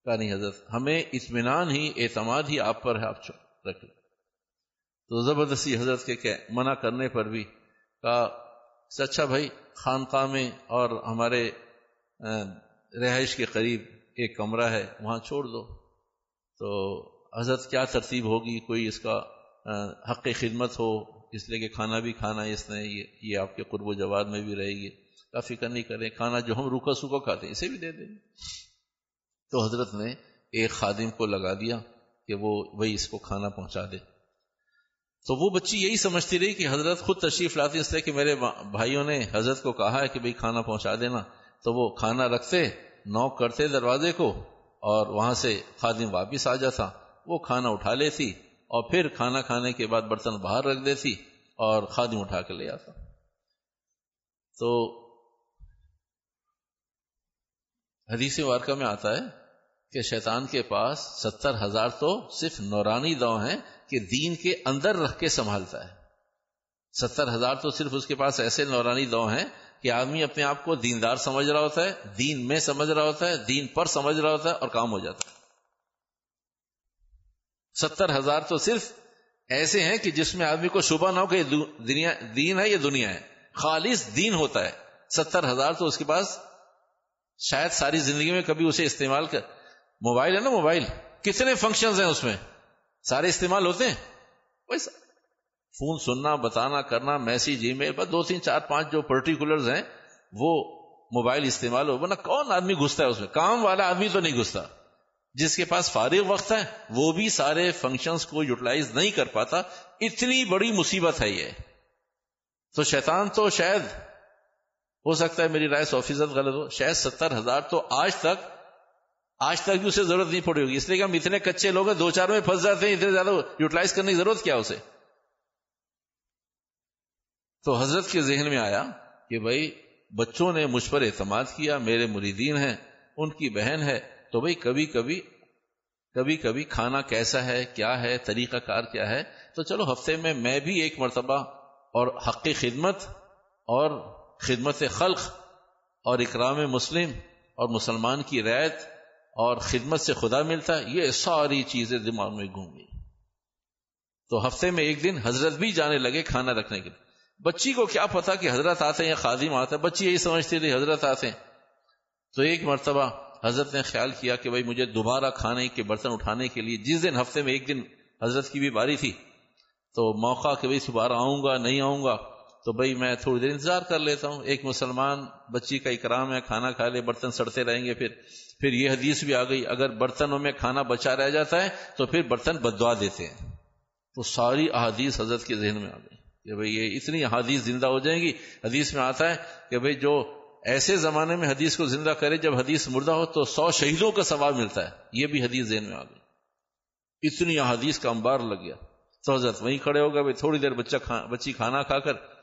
کہا، نہیں حضرت، ہمیں اطمینان ہی، اعتماد ہی آپ پر ہے، آپ رکھ لیں تو زبردستی حضرت کے منع کرنے پر بھی کہا اچھا بھائی، خانقاہ میں اور ہمارے رہائش کے قریب ایک کمرہ ہے، وہاں چھوڑ دو۔ تو حضرت کیا ترتیب ہوگی؟ کوئی اس کا حق خدمت ہو؟ اس لیے کہ کھانا بھی کھانا اس نے یہ آپ کے قرب و جواد میں بھی رہے گی۔ کا فکر نہیں کریں، کھانا جو ہم روکا سوکھا کھاتے ہیں، اسے بھی دے دیں۔ تو حضرت نے ایک خادم کو لگا دیا کہ وہ وہی اس کو کھانا پہنچا دے۔ تو وہ بچی یہی سمجھتی رہی کہ حضرت خود تشریف لاتی اس لیے کہ میرے بھائیوں نے حضرت کو کہا ہے کہ بھائی کھانا پہنچا دینا۔ تو وہ کھانا رکھتے، نوک کرتے دروازے کو اور وہاں سے خادم واپس آ جاتا۔ وہ کھانا اٹھا لیتی اور پھر کھانا کھانے کے بعد برتن باہر رکھ دیتی اور خادم اٹھا کے لے آتا۔ تو حدیث وارکہ میں آتا ہے کہ شیطان کے پاس ستر ہزار تو صرف نورانی دو ہیں کہ دین کے اندر رکھ کے سنبھالتا ہے۔ ستر ہزار تو صرف اس کے پاس ایسے نورانی دو ہیں کہ آدمی اپنے آپ کو دیندار سمجھ رہا ہوتا ہے، دین میں سمجھ رہا ہوتا ہے، دین پر سمجھ رہا ہوتا ہے اور کام ہو جاتا ہے۔ ستر ہزار تو صرف ایسے ہیں کہ جس میں آدمی کو شبہ نہ ہو کہ دنیا، دین ہے یا دنیا ہے، خالص دین ہوتا ہے۔ ستر ہزار تو اس کے پاس شاید ساری زندگی میں کبھی اسے استعمال کر موبائل ہے نا موبائل؟ کتنے فنکشن ہیں اس میں؟ سارے استعمال ہوتے ہیں؟ فون سننا، بتانا، کرنا میسج ای میل دو تین چار پانچ جو پرٹیکولر ہیں، وہ موبائل استعمال ہو، ورنہ کون آدمی گھستا ہے اس میں؟ کام والا آدمی تو نہیں گھستا۔ جس کے پاس فارغ وقت ہے، وہ بھی سارے فنکشنز کو یوٹیلائز نہیں کر پاتا۔ اتنی بڑی مصیبت ہے یہ۔ تو شیطان تو شاید ہو سکتا ہے میری رائے سو فیصد غلط ہو۔ شاید ستر ہزار تو آج تک آج تک بھی اسے ضرورت نہیں پڑی ہوگی۔ اس لیے کہ ہم اتنے کچے لوگ ہیں، دو چار میں پھنس جاتے ہیں، اتنے زیادہ یوٹیلائز کرنے کی ضرورت کیا اسے؟ تو حضرت کے ذہن میں آیا کہ بھائی، بچوں نے مجھ پر اعتماد کیا، میرے مریدین ہیں، ان کی بہن ہے، تو بھائی کبھی کبھی کبھی کبھی کھانا کیسا ہے، کیا ہے، طریقہ کار کیا ہے؟ تو چلو ہفتے میں میں بھی ایک مرتبہ اور حق خدمت اور خدمت خلق اور اکرام مسلم اور مسلمان کی رعایت اور خدمت سے خدا ملتا ہے، یہ ساری چیزیں دماغ میں گھوم گئی۔ تو ہفتے میں ایک دن حضرت بھی جانے لگے کھانا رکھنے کے لیے۔ بچی کو کیا پتا کہ حضرت آتے ہیں یا خادم آتے ہیں؟ بچی یہی سمجھتی تھی، حضرت آتے ہیں۔ تو ایک مرتبہ حضرت نے خیال کیا کہ بھائی مجھے دوبارہ کھانے کے برتن اٹھانے کے لیے جس دن ہفتے میں ایک دن حضرت کی بھی باری تھی، تو موقع کہ بھائی دوبارہ آؤں گا، نہیں آؤں گا تو بھائی میں تھوڑی دیر انتظار کر لیتا ہوں۔ ایک مسلمان بچی کا اکرام ہے، کھانا کھا لے، برتن سڑتے رہیں گے، پھر پھر یہ حدیث بھی آ گئی۔ اگر برتنوں میں کھانا بچا رہ جاتا ہے تو پھر برتن بدوا دیتے ہیں۔ تو ساری احادیث حضرت کے ذہن میں آ گئی کہ بھائی یہ اتنی احادیث زندہ ہو جائیں گی۔ حدیث میں آتا ہے کہ بھائی جو ایسے زمانے میں حدیث کو زندہ کرے، جب حدیث مردہ ہو تو سو شہیدوں کا ثواب ملتا ہے۔ یہ بھی حدیث ذہن میں آ گئی۔ اتنی احادیث کا انبار لگ گیا۔ تو حضرت وہیں کھڑے ہو گئے، بھائی تھوڑی دیر بچہ بچی کھانا کھا کر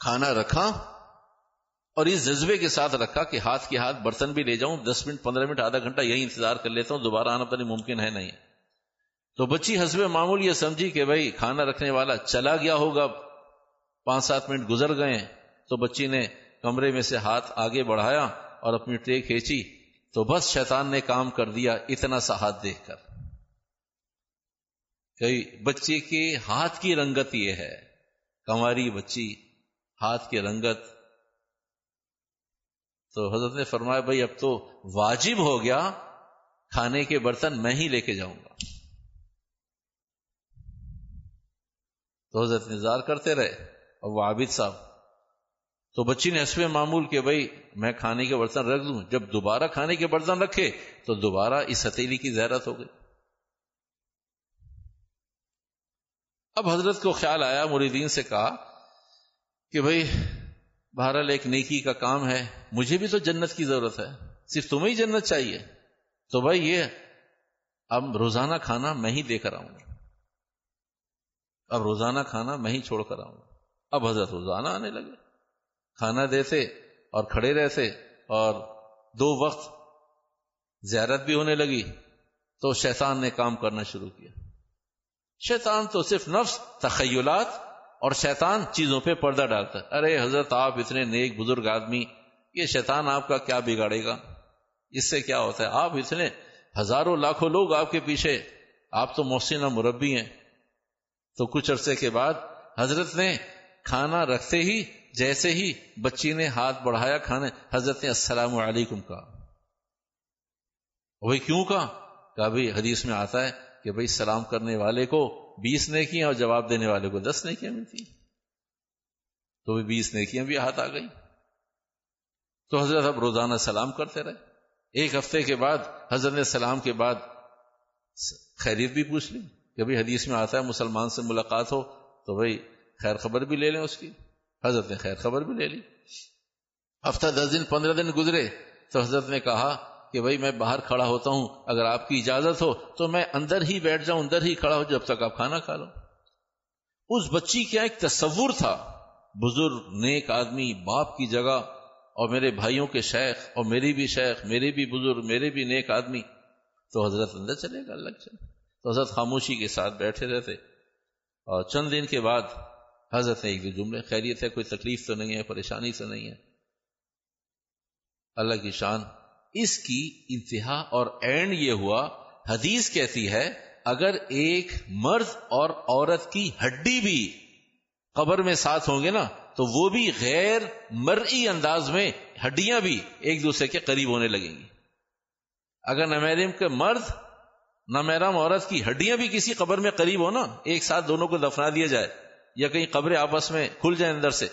کھانا رکھا اور اس جذبے کے ساتھ رکھا کہ ہاتھ کے ہاتھ برتن بھی لے جاؤں، دس منٹ، پندرہ منٹ، آدھا گھنٹہ یہی انتظار کر لیتا ہوں، دوبارہ آنا پتہ ممکن ہے نہیں۔ تو بچی حسب معمول یہ سمجھی کہ بھائی کھانا رکھنے والا چلا گیا ہوگا، پانچ سات منٹ گزر گئے تو بچی نے کمرے میں سے ہاتھ آگے بڑھایا اور اپنی ٹرے کھینچی، تو بس شیطان نے کام کر دیا اتنا سا ہاتھ دیکھ کر۔ کئی بچے کے ہاتھ کی رنگت یہ ہے کماری بچی ہاتھ کی رنگت۔ تو حضرت نے فرمایا، بھائی اب تو واجب ہو گیا، کھانے کے برتن میں ہی لے کے جاؤں گا۔ تو حضرت انتظار کرتے رہے اور وہ عابد صاحب۔ تو بچی نے حسب معمول کہ بھائی میں کھانے کے برتن رکھ دوں، جب دوبارہ کھانے کے برتن رکھے تو دوبارہ اس ہتیلی کی زیرت ہو گئی۔ اب حضرت کو خیال آیا مریدین سے کہا کہ بھائی، بہرحال ایک نیکی کا کام ہے، مجھے بھی تو جنت کی ضرورت ہے، صرف تمہیں ہی جنت چاہیے۔ تو بھائی، یہ اب روزانہ کھانا میں ہی دے کر آؤں گا۔ اب روزانہ کھانا میں ہی چھوڑ کر آؤں گا۔ اب حضرت روزانہ آنے لگے۔ کھانا دیتے اور کھڑے رہتے اور دو وقت زیارت بھی ہونے لگی۔ تو شیطان نے کام کرنا شروع کیا۔ شیطان تو صرف نفس، تخیلات اور شیطان چیزوں پہ پردہ ڈالتا ہے۔ ارے حضرت، آپ اتنے نیک بزرگ آدمی، یہ شیطان آپ کا کیا بگاڑے گا؟ اس سے کیا ہوتا ہے؟ آپ اتنے ہزاروں لاکھوں لوگ آپ کے پیچھے، آپ تو محسن مربی ہیں۔ تو کچھ عرصے کے بعد حضرت نے کھانا رکھتے ہی، جیسے ہی بچی نے ہاتھ بڑھایا کھانے، حضرت نے السلام علیکم کہا۔ وہی کیوں کہا؟ کہ بھائی حدیث میں آتا ہے کہ بھائی سلام کرنے والے کو بیس نیکیاں اور جواب دینے والے کو دس نیکیاں ملتی تو بھی بیس نیکیاں بھی ہاتھ آ گئی تو حضرت اب روزانہ سلام کرتے رہے۔ ایک ہفتے کے بعد حضرت نے سلام کے بعد خیریت بھی پوچھ لی کہ بھائی حدیث میں آتا ہے مسلمان سے ملاقات ہو تو بھائی خیر خبر بھی لے لیں اس کی۔ حضرت نے خیر خبر بھی لے لی۔ ہفتہ دس دن، پندرہ دن گزرے تو حضرت نے کہا کہ بھائی میں باہر کھڑا ہوتا ہوں، اگر آپ کی اجازت ہو تو میں اندر ہی بیٹھ جاؤں، اندر ہی کھڑا ہو جب تک آپ کھانا کھا لو۔ اس بچی کیا ایک تصور تھا، بزرگ، نیک آدمی، باپ کی جگہ، اور میرے بھائیوں کے شیخ، اور میری بھی شیخ، میرے بھی بزرگ، میرے بھی نیک آدمی۔ تو حضرت اندر چلے گا الگ چلے تو حضرت خاموشی کے ساتھ بیٹھے رہتے۔ اور چند دن کے بعد حضرت نے ایک دو جملے، خیریت ہے، کوئی تکلیف تو نہیں ہے، پریشانی تو نہیں ہے۔ اللہ کی شان اس کی انتہا اور اینڈ یہ ہوا، حدیث کہتی ہے، اگر ایک مرد اور عورت کی ہڈی بھی قبر میں ساتھ ہوں گے نا، تو وہ بھی غیر مرئی انداز میں ہڈیاں بھی ایک دوسرے کے قریب ہونے لگیں گی۔ اگر نمیرم کے مرد نمیرم عورت کی ہڈیاں بھی کسی قبر میں قریب ہو نا، ایک ساتھ دونوں کو دفنا دیا جائے یا کہیں قبریں آپس میں کھل جائیں اندر سے،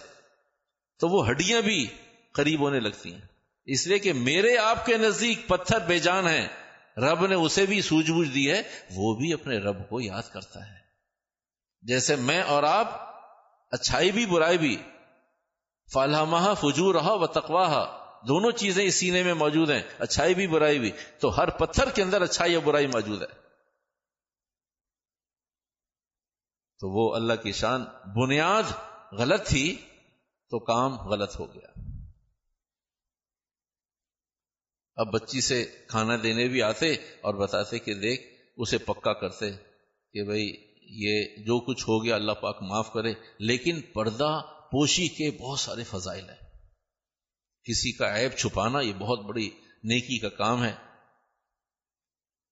تو وہ ہڈیاں بھی قریب ہونے لگتی ہیں۔ اس لیے کہ میرے آپ کے نزدیک پتھر بے جان ہیں۔ رب نے اسے بھی سوج بوجھ دی ہے، وہ بھی اپنے رب کو یاد کرتا ہے۔ جیسے میں اور آپ، اچھائی بھی، برائی بھی۔ فالحمہ فجور رہا و تقواہ دونوں چیزیں اس سینے میں موجود ہیں۔ اچھائی بھی، برائی بھی۔ تو ہر پتھر کے اندر اچھائی یا برائی موجود ہے۔ تو وہ اللہ کی شان۔ بنیاد غلط تھی تو کام غلط ہو گیا۔ اب بچی سے کھانا دینے بھی آتے اور بتاتے کہ دیکھ، اسے پکا کرتے کہ بھائی، یہ جو کچھ ہو گیا اللہ پاک معاف کرے۔ لیکن پردہ پوشی کے بہت سارے فضائل ہیں۔ کسی کا عیب چھپانا یہ بہت بڑی نیکی کا کام ہے۔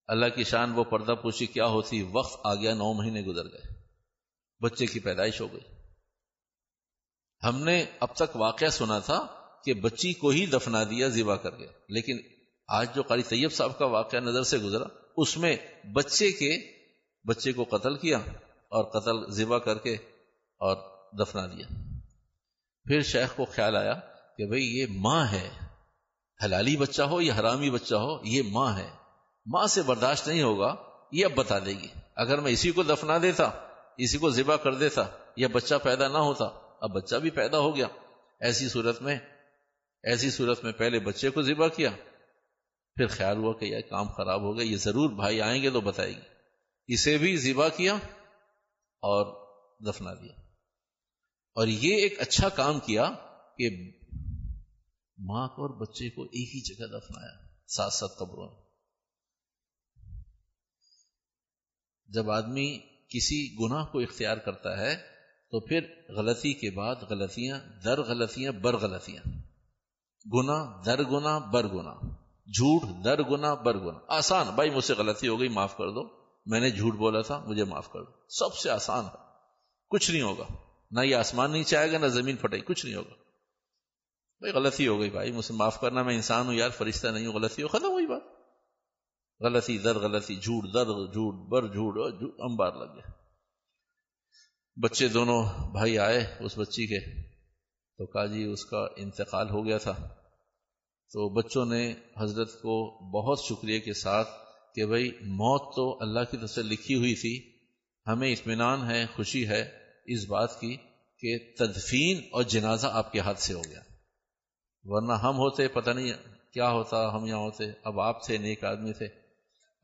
اللہ کی شان وہ پردہ پوشی کیا ہوتی؟ وقت آ گیا، نو مہینے گزر گئے۔ بچے کی پیدائش ہو گئی۔ ہم نے اب تک واقعہ سنا تھا کہ بچی کو ہی دفنا دیا، ذبح کر کے لیکن آج جو قاری طیب صاحب کا واقعہ نظر سے گزرا، اس میں بچے کے، بچے کو قتل کیا اور قتل، ذبح کر کے اور دفنا دیا۔ پھر شیخ کو خیال آیا کہ بھئی یہ ماں ہے۔ حلالی بچہ ہو یا حرامی بچہ ہو، یہ ماں ہے۔ ماں سے برداشت نہیں ہوگا، یہ اب بتا دے گی۔ اگر میں اسی کو دفنا دیتا، اسی کو ذبح کر دیتا یا بچہ پیدا نہ ہوتا، اب بچہ بھی پیدا ہو گیا۔ ایسی صورت میں ایسی صورت میں پہلے بچے کو ذبح کیا، پھر خیال ہوا کہ یہ کام خراب ہو گیا، یہ ضرور بھائی آئیں گے تو بتائے گی اسے بھی ذبح کیا اور دفنا دیا۔ اور یہ ایک اچھا کام کیا کہ ماں کو اور بچے کو ایک ہی جگہ دفنایا ساتھ ساتھ قبروں جب آدمی کسی گناہ کو اختیار کرتا ہے تو پھر غلطی کے بعد غلطیاں، در غلطیاں، بر غلطیاں۔ گنا در گنا بر گنا جھوٹ در گنا بر گنا آسان۔ بھائی مجھ سے غلطی ہو گئی، معاف کر دو۔ میں نے جھوٹ بولا تھا، مجھے معاف کر دو۔ سب سے آسان ہے کچھ نہیں ہوگا۔ نہ یہ آسمان نہیں چاہے گا، نہ زمین پھٹے گی۔ کچھ نہیں ہوگا۔ بھائی غلطی ہو گئی بھائی، مجھ سے معاف کرنا، میں انسان ہوں یار، فرشتہ نہیں ہوں، غلطی ہو، ختم ہوئی بات۔ غلطی در، غلطی جھوٹ در، جھوٹ بر، جھوٹ امبار لگ گیا۔ بچے دونوں بھائی آئے، اس بچی کے تو کہا جی اس کا انتقال ہو گیا تھا۔ تو بچوں نے حضرت کو بہت شکریہ کے ساتھ کہ بھائی موت تو اللہ کی طرف سے لکھی ہوئی تھی، ہمیں اطمینان ہے، خوشی ہے اس بات کی کہ تدفین اور جنازہ آپ کے ہاتھ سے ہو گیا۔ ورنہ ہم ہوتے، پتہ نہیں کیا ہوتا، ہم یہاں ہوتے، اب آپ تھے، نیک آدمی تھے۔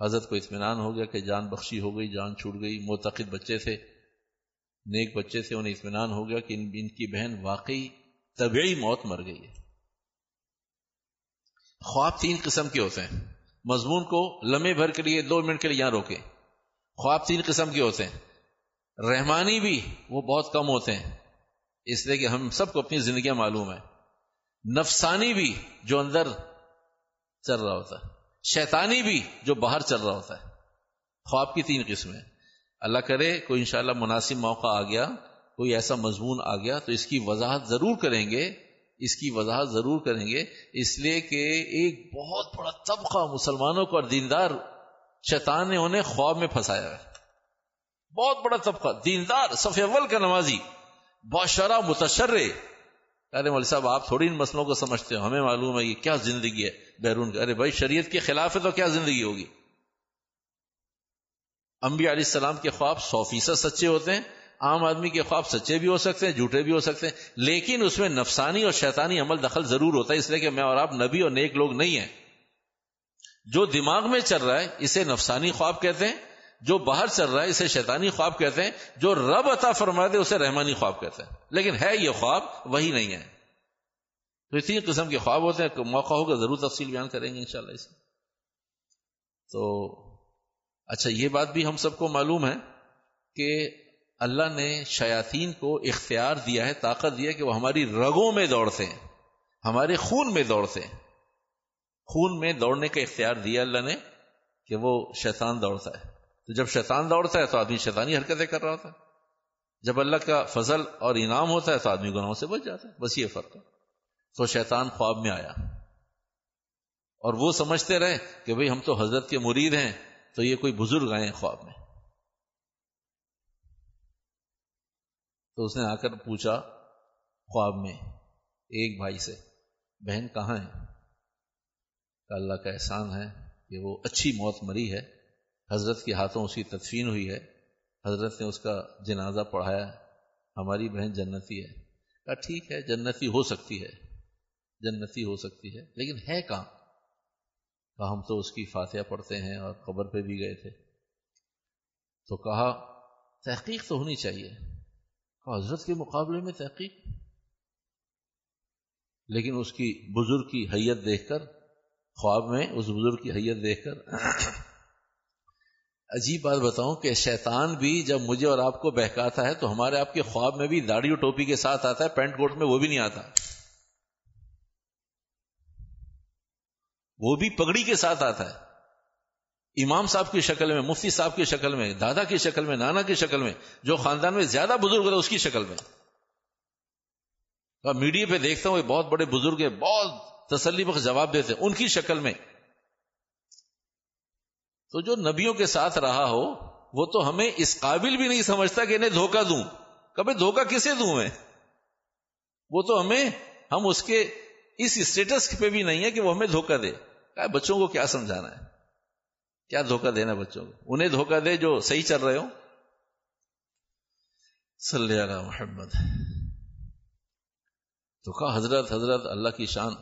حضرت کو اطمینان ہو گیا کہ جان بخشی ہو گئی، جان چھوٹ گئی، معتقد بچے تھے، نیک بچے تھے، انہیں اطمینان ہو گیا کہ ان کی بہن واقعی طبعی موت مر گئی ہے۔ خواب تین قسم کے ہوتے ہیں۔ مضمون کو لمحے بھر کے لیے دو منٹ کے لیے یہاں روکے خواب تین قسم کے ہوتے ہیں۔ رحمانی بھی وہ بہت کم ہوتے ہیں۔ اس لیے کہ ہم سب کو اپنی زندگیاں معلوم ہے نفسانی بھی جو اندر چل رہا ہوتا ہے۔ شیطانی بھی جو باہر چل رہا ہوتا ہے۔ خواب کی تین قسمیں۔ اللہ کرے کوئی انشاءاللہ مناسب موقع آ گیا۔ کوئی ایسا مضمون آ گیا تو اس کی وضاحت ضرور کریں گے، اس کی وضاحت ضرور کریں گے۔ اس لیے کہ ایک بہت بڑا طبقہ مسلمانوں کو اور دیندار شیطان نے انہیں خواب میں پھنسایا ہے۔ بہت بڑا طبقہ، دیندار صف اول کا نمازی، باشرہ متشرے ارے مول صاحب، آپ تھوڑی ان مسئلوں کو سمجھتے ہو، ہمیں معلوم ہے یہ کیا زندگی ہے بیرون کا۔ ارے بھائی، شریعت کے خلاف ہے تو کیا زندگی ہوگی؟ انبیاء علیہ السلام کے خواب سو فیصد سچے ہوتے ہیں۔ عام آدمی کے خواب سچے بھی ہو سکتے ہیں، جھوٹے بھی ہو سکتے ہیں، لیکن اس میں نفسانی اور شیطانی عمل دخل ضرور ہوتا ہے، اس لیے کہ میں اور آپ نبی اور نیک لوگ نہیں ہیں۔ جو دماغ میں چل رہا ہے، اسے نفسانی خواب کہتے ہیں، جو باہر چل رہا ہے، اسے شیطانی خواب کہتے ہیں، جو رب عطا فرما دے اسے رحمانی خواب کہتے ہیں۔ لیکن ہے یہ خواب، وہی نہیں ہے۔ تو تین قسم کے خواب ہوتے ہیں، موقع ہوگا، ضرور تفصیل بیان کریں گے انشاءاللہ اس تو اچھا یہ بات بھی ہم سب کو معلوم ہے کہ اللہ نے شیاطین کو اختیار دیا ہے، طاقت دیا کہ وہ ہماری رگوں میں دوڑتے ہیں، ہمارے خون میں دوڑتے ہیں۔ خون میں دوڑنے کا اختیار دیا اللہ نے کہ وہ شیطان دوڑتا ہے۔ تو جب شیطان دوڑتا ہے تو آدمی شیطانی حرکتیں کر رہا ہوتا ہے۔ جب اللہ کا فضل اور انعام ہوتا ہے تو آدمی گناہوں سے بچ جاتا ہے۔ بس یہ فرق ہے۔ تو شیطان خواب میں آیا۔ اور وہ سمجھتے رہے کہ بھئی ہم تو حضرت کے مرید ہیں، تو یہ کوئی بزرگ آئے ہیں خواب میں۔ تو اس نے آ کر پوچھا، خواب میں ایک بھائی سے، بہن کہاں ہے اللہ کا احسان ہے کہ وہ اچھی موت مری ہے۔ حضرت کے ہاتھوں اس کی تدفین ہوئی ہے۔ حضرت نے اس کا جنازہ پڑھایا، ہماری بہن جنتی ہے۔ کہا، ٹھیک ہے، جنتی ہو سکتی ہے۔ جنتی ہو سکتی ہے، لیکن ہے کہاں؟ کہا، ہم تو اس کی فاتحہ پڑھتے ہیں اور قبر پہ بھی گئے تھے۔ تو کہا، تحقیق تو ہونی چاہیے۔ حضرت کے مقابلے میں تحقیق۔ لیکن اس کی بزرگ کی حیت دیکھ کر، خواب میں اس بزرگ کی حیت دیکھ کر عجیب بات بتاؤں کہ شیطان بھی جب مجھے اور آپ کو بہکاتا ہے تو ہمارے آپ کے خواب میں بھی داڑھی اور ٹوپی کے ساتھ آتا ہے، پینٹ کوٹ میں وہ بھی نہیں آتا۔ وہ بھی پگڑی کے ساتھ آتا ہے۔ امام صاحب کی شکل میں، مفتی صاحب کی شکل میں، دادا کی شکل میں، نانا کی شکل میں، جو خاندان میں زیادہ بزرگ ہے اس کی شکل میں۔ میڈیا پہ دیکھتا ہوں بہت بڑے بزرگ ہیں، بہت تسلی بخش جواب دیتے ہیں، ان کی شکل میں۔ تو جو نبیوں کے ساتھ رہا ہو، وہ تو ہمیں اس قابل بھی نہیں سمجھتا کہ انہیں دھوکہ دوں۔ کبھی دھوکہ کسے دوں میں؟ وہ تو ہمیں، ہم اس کے اس اسٹیٹس پہ بھی نہیں ہے کہ وہ ہمیں دھوکہ دے۔ بچوں کو کیا سمجھانا ہے؟ کیا دھوکہ دینا بچوں کو؟ انہیں دھوکہ دے جو صحیح چل رہے ہو صلی اللہ محمد۔ تو کہا، حضرت حضرت، اللہ کی شان۔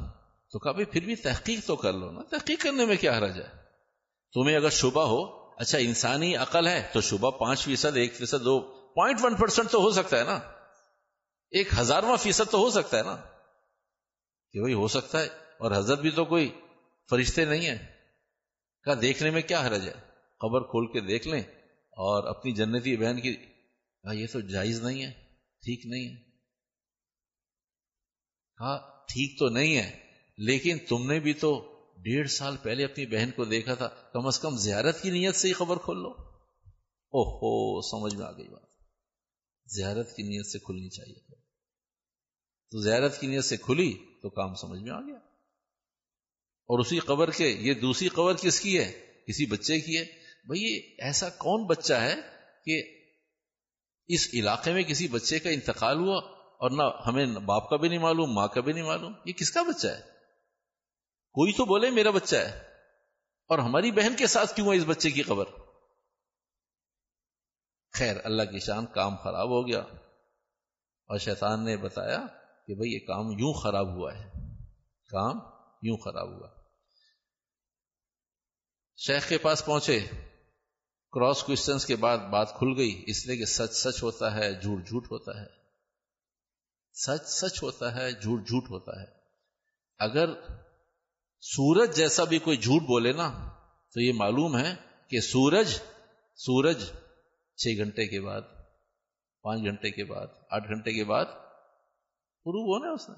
تو کہا، بھائی، پھر بھی تحقیق تو کر لو نا۔ تحقیق کرنے میں کیا حرج ہے؟ تمہیں اگر شبہ ہو اچھا انسانی عقل ہے تو شبہ پانچ فیصد، ایک فیصد، دو، پوائنٹ ون پرسینٹ تو ہو سکتا ہے نا۔ ایک ہزارواں فیصد تو ہو سکتا ہے نا۔ کہ بھائی، ہو سکتا ہے۔ اور حضرت بھی تو کوئی فرشتے نہیں ہیں۔ کہا دیکھنے میں کیا حرج ہے؟ خبر کھول کے دیکھ لیں اور اپنی جنتی بہن کی کہا یہ تو جائز نہیں ہے، ٹھیک نہیں ہے۔ کہا ٹھیک تو نہیں ہے، لیکن تم نے بھی تو ڈیڑھ سال پہلے اپنی بہن کو دیکھا تھا، کم از کم زیارت کی نیت سے ہی خبر کھول لو۔ او ہو سمجھ میں آ گئی بات۔ زیارت کی نیت سے کھلنی چاہیے۔ تو زیارت کی نیت سے کھلی تو کام سمجھ میں آ گیا۔ اور اسی قبر کے، یہ دوسری قبر کس کی ہے؟ کسی بچے کی ہے۔ بھائی ایسا کون بچہ ہے کہ اس علاقے میں کسی بچے کا انتقال ہوا اور نہ ہمیں باپ کا بھی نہیں معلوم، ماں کا بھی نہیں معلوم؟ یہ کس کا بچہ ہے؟ کوئی تو بولے میرا بچہ ہے۔ اور ہماری بہن کے ساتھ کیوں ہے اس بچے کی خبر خیر، اللہ کی شان کام خراب ہو گیا۔ اور شیطان نے بتایا کہ بھئی یہ کام یوں خراب ہوا ہے۔ کام یوں خراب ہوا۔ شیخ کے پاس پہنچے۔ کراس کوشچنس کے بعد بات کھل گئی۔ اس لیے کہ سچ سچ ہوتا ہے، جھوٹ جھوٹ ہوتا ہے۔ سچ سچ ہوتا ہے، جھوٹ جھوٹ ہوتا ہے۔ اگر سورج جیسا بھی کوئی جھوٹ بولے نا، تو یہ معلوم ہے کہ سورج سورج چھ گھنٹے کے بعد، پانچ گھنٹے کے بعد، آٹھ گھنٹے کے بعد پروو ہونا اس نے۔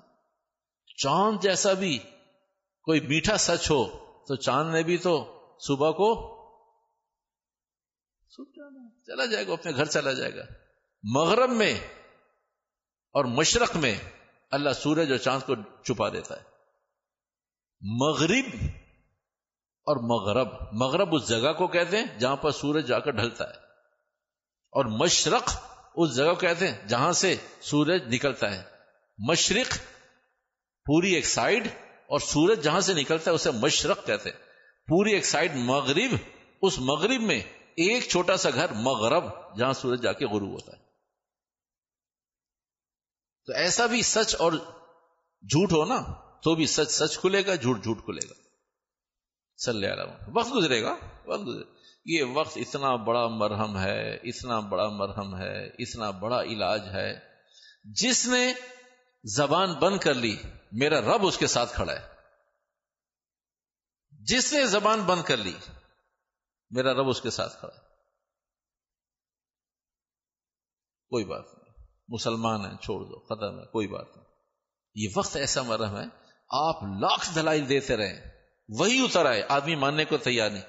چاند جیسا بھی کوئی میٹھا سچ ہو تو چاند نے بھی تو صبح کو چلا جائے گا، اپنے گھر چلا جائے گا۔ مغرب میں اور مشرق میں اللہ سورج اور چاند کو چھپا دیتا ہے۔ مغرب اور مغرب مغرب اس جگہ کو کہتے ہیں جہاں پر سورج جا کر ڈھلتا ہے۔ اور مشرق اس جگہ کو کہتے ہیں جہاں سے سورج نکلتا ہے۔ مشرق پوری ایک سائڈ اور سورج جہاں سے نکلتا ہے اسے مشرق کہتے ہیں۔ پوری ایک سائڈ مغرب، اس مغرب میں ایک چھوٹا سا گھر مغرب جہاں سورج جا کے غروب ہوتا ہے۔ تو ایسا بھی سچ اور جھوٹ ہو نا، تو بھی سچ سچ کھلے گا، جھوٹ جھوٹ کھلے گا۔ چل رہا وقت گزرے گا، وقت گزرے۔ یہ وقت اتنا بڑا مرہم ہے، اتنا بڑا مرہم ہے، اتنا بڑا علاج ہے۔ جس نے زبان بند کر لی، میرا رب اس کے ساتھ کھڑا ہے۔ جس نے زبان بند کر لی، میرا رب اس کے ساتھ کھڑا ہے۔ کوئی بات نہیں۔ مسلمان ہیں، چھوڑ دو، ختم ہے، کوئی بات نہیں۔ یہ وقت ایسا مرم ہے، آپ لاکھ دلائل دیتے رہے وہی اتر آئے، آدمی ماننے کو تیار نہیں۔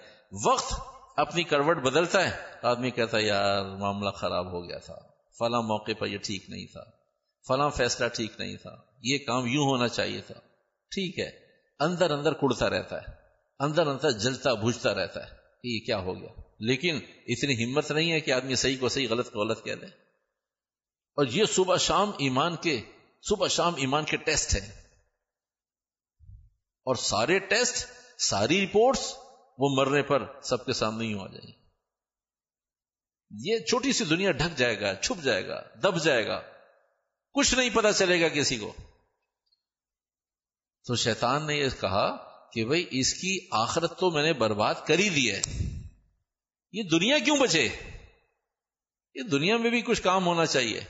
وقت اپنی کروٹ بدلتا ہے، آدمی کہتا ہے، یار، معاملہ خراب ہو گیا تھا، فلاں موقع پر یہ ٹھیک نہیں تھا۔ فلاں فیصلہ ٹھیک نہیں تھا، یہ کام یوں ہونا چاہیے تھا۔ ٹھیک ہے، اندر اندر کڑتا رہتا ہے، اندر اندر جلتا بوجھتا رہتا ہے کہ یہ کیا ہو گیا؟ لیکن اتنی ہمت نہیں ہے کہ آدمی صحیح کو صحیح، غلط کو غلط کہہ دے۔ اور یہ صبح شام ایمان کے، صبح شام ایمان کے ٹیسٹ ہیں۔ اور سارے ٹیسٹ، ساری رپورٹس وہ مرنے پر سب کے سامنے ہی آ جائیں۔ یہ چھوٹی سی دنیا ڈھک جائے گا، چھپ جائے گا، دب جائے گا۔ کچھ نہیں پتا چلے گا کسی کو۔ تو شیطان نے یہ کہا کہ بھائی اس کی آخرت تو میں نے برباد کر ہی دی ہے۔ یہ دنیا کیوں بچے؟ یہ دنیا میں بھی کچھ کام ہونا چاہیے۔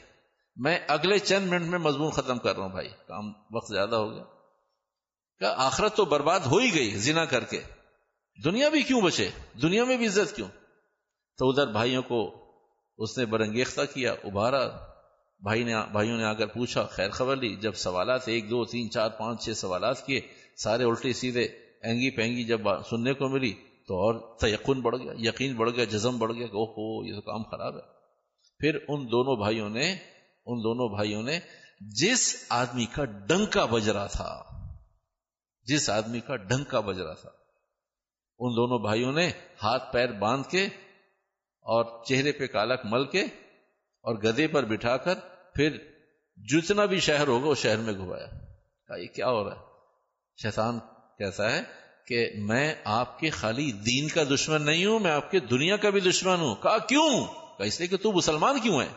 میں اگلے چند منٹ میں مضمون ختم کر رہا ہوں بھائی۔ کام وقت زیادہ ہو گیا۔ کہ آخرت تو برباد ہو ہی گئی زنا کر کے۔ دنیا بھی کیوں بچے؟ دنیا میں بھی عزت کیوں؟ تو ادھر بھائیوں کو اس نے برنگیختہ کیا، ابھارا۔ بھائی نے بھائیوں نے آ کر پوچھا، خیر خبر لی جب سوالات ایک، دو، تین، چار، پانچ، چھ سوالات کیے، سارے الٹے سیدھے، اینگی پینگی جب سننے کو ملی تو اور تیقن بڑھ گیا، یقین بڑھ گیا، جزم بڑھ گیا کہ اوہو، یہ تو کام خراب ہے۔ پھر ان دونوں بھائیوں نے ان دونوں بھائیوں نے جس آدمی کا ڈنکا بج رہا تھا، جس آدمی کا ڈنکا بج رہا تھا، ان دونوں بھائیوں نے ہاتھ پیر باندھ کے اور چہرے پہ کالک مل کے اور گدے پر بٹھا کر پھر جتنا بھی شہر ہوگا، اس شہر میں گھمایا یہ کیا ہو رہا ہے؟ شیطان کیسا ہے کہ میں آپ کے خالی دین کا دشمن نہیں ہوں، میں آپ کے دنیا کا بھی دشمن ہوں۔ کہا، کیوں؟ کہا، اس لیے کہ تو مسلمان کیوں ہے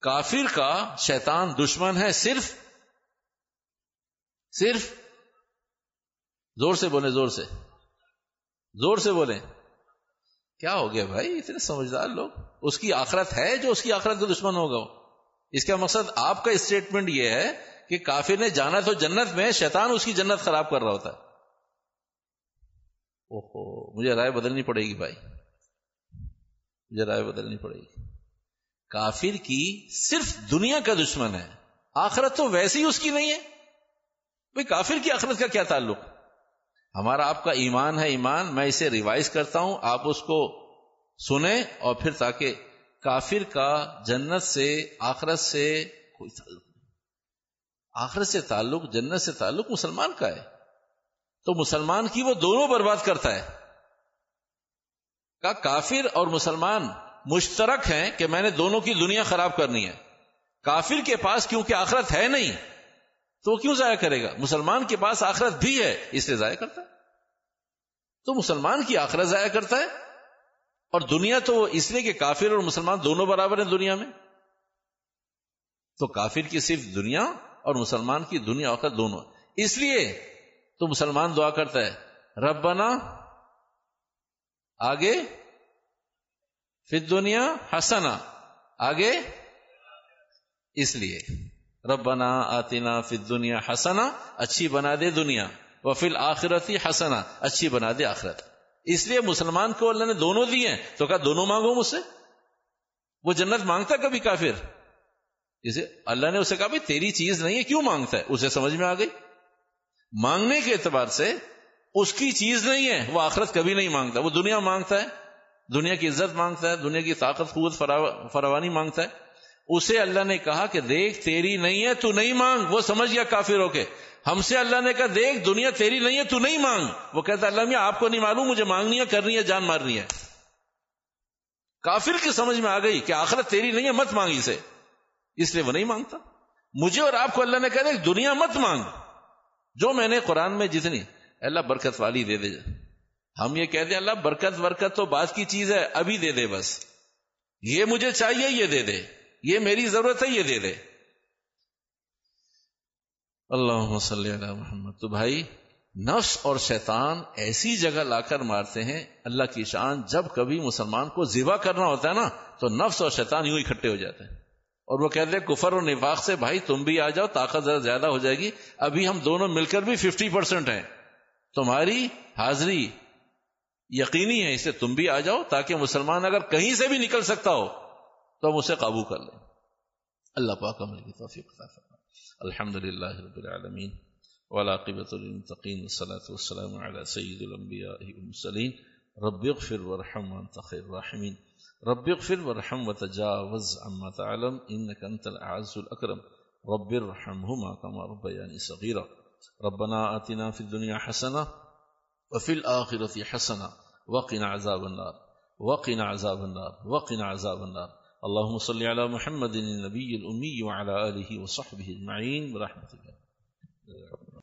کافر کا شیطان دشمن ہے صرف صرف، زور سے بولے زور سے۔ زور سے بولیں۔ کیا ہو گیا بھائی؟ اتنے سمجھدار لوگ۔ اس کی آخرت ہے جو اس کی آخرت کا دشمن ہوگا۔ اس کا مقصد آپ کا اسٹیٹمنٹ یہ ہے کہ کافر نے جانا تو جنت میں شیطان اس کی جنت خراب کر رہا ہوتا ہے۔ اوہو، مجھے رائے بدلنی پڑے گی بھائی۔ مجھے رائے بدلنی پڑے گی۔ کافر کی صرف دنیا کا دشمن ہے، آخرت تو ویسی ہی اس کی نہیں ہے۔ بھائی، کافر کی آخرت کا کیا تعلق؟ ہمارا آپ کا ایمان ہے ایمان، میں اسے ریوائز کرتا ہوں، آپ اس کو سنیں اور پھر تاکہ کافر کا جنت سے، آخرت سے کوئی تعلق نہیں آخرت سے تعلق، جنت سے تعلق مسلمان کا ہے۔ تو مسلمان کی وہ دونوں برباد کرتا ہے۔ کا کافر اور مسلمان مشترک ہیں کہ میں نے دونوں کی دنیا خراب کرنی ہے۔ کافر کے پاس کیونکہ آخرت ہے نہیں تو وہ کیوں ضائع کرے گا؟ مسلمان کے پاس آخرت بھی ہے، اس لیے ضائع کرتا ہے۔ تو مسلمان کی آخرت ضائع کرتا ہے اور دنیا تو اس لیے کہ کافر اور مسلمان دونوں برابر ہیں دنیا میں۔ تو کافر کی صرف دنیا اور مسلمان کی دنیا آخر دونوں اس لیے تو مسلمان دعا کرتا ہے رب بنا آگے پھر دنیا ہسنا آگے اس لیے۔ ربنا آتنا فی دنیا حسنا، اچھی بنا دے دنیا وہ فل آخرتی حسنا، اچھی بنا دے آخرت۔ اس لیے مسلمان کو اللہ نے دونوں دیے ہیں۔ تو کہا، دونوں مانگو مجھ سے؟ وہ جنت مانگتا کبھی کافر؟ اسے، اللہ نے اسے کہا، بھائی، تیری چیز نہیں ہے، کیوں مانگتا ہے؟ اسے سمجھ میں آ گئی؟ مانگنے کے اعتبار سے اس کی چیز نہیں ہے، وہ آخرت کبھی نہیں مانگتا۔ وہ دنیا مانگتا ہے، دنیا کی عزت مانگتا ہے، دنیا کی طاقت، قوت فراوانی مانگتا ہے۔ اسے اللہ نے کہا کہ دیکھ، تیری نہیں ہے، تو نہیں مانگ۔ وہ سمجھ گیا کافر ہو کے۔ ہم سے اللہ نے کہا، دیکھ، دنیا تیری نہیں ہے، تو نہیں مانگ۔ وہ کہتا، اللہ میاں، آپ کو نہیں معلوم، مجھے مانگنی ہے، کرنی ہے، جان مارنی ہے۔ کافر کی سمجھ میں آ گئی کہ آخرت تیری نہیں ہے، مت مانگ اسے۔ اس لیے وہ نہیں مانگتا۔ مجھے اور آپ کو اللہ نے کہا، دیکھ، دنیا مت مانگ۔ جو میں نے قرآن میں جتنی اللہ، برکت والی دے دے۔ ہم یہ کہتے ہیں اللہ، برکت برکت تو بات کی چیز ہے، ابھی دے دے بس۔ یہ مجھے چاہیے، یہ دے دے۔ یہ میری ضرورت ہے، یہ دے دے۔ اللہ صلی اللہ محمد۔ تو بھائی، نفس اور شیطان ایسی جگہ لا کر مارتے ہیں، اللہ کی شان جب کبھی مسلمان کو ذبح کرنا ہوتا ہے نا، تو نفس اور شیطان یوں اکٹھے ہو جاتے ہیں۔ اور وہ کہتے ہیں، کفر اور نفاق سے بھائی تم بھی آ جاؤ، طاقت ذرا زیادہ ہو جائے گی۔ ابھی ہم دونوں مل کر بھی ففٹی پرسینٹ ہیں۔ تمہاری حاضری یقینی ہے اسے تم بھی آ جاؤ، تاکہ مسلمان اگر کہیں سے بھی نکل سکتا ہو تو ہم اسے قابو کر لیں۔ اللہ پاک عمل کی توفیق عطا فرمائے۔ الحمد للہ رب العالمین۔ والعاقبۃ للمتقین۔ والصلاة والسلام على سید الانبیاء والمرسلین رب اغفر ورحم وانت خیر الراحمین۔ رب اغفر ورحم وتجاوز عما تعلم۔ انك انت الاعز الاكرم رب ارحمهما كما ربياني صغيرا ربنا آتنا في الدنيا حسنه وفي الاخره حسنه وقنا عذاب النار۔ وقنا عذاب النار۔ وقنا عذاب النار۔ اللهم صل على محمد النبي الأمي وعلى آله وصحبه أجمعين برحمتك.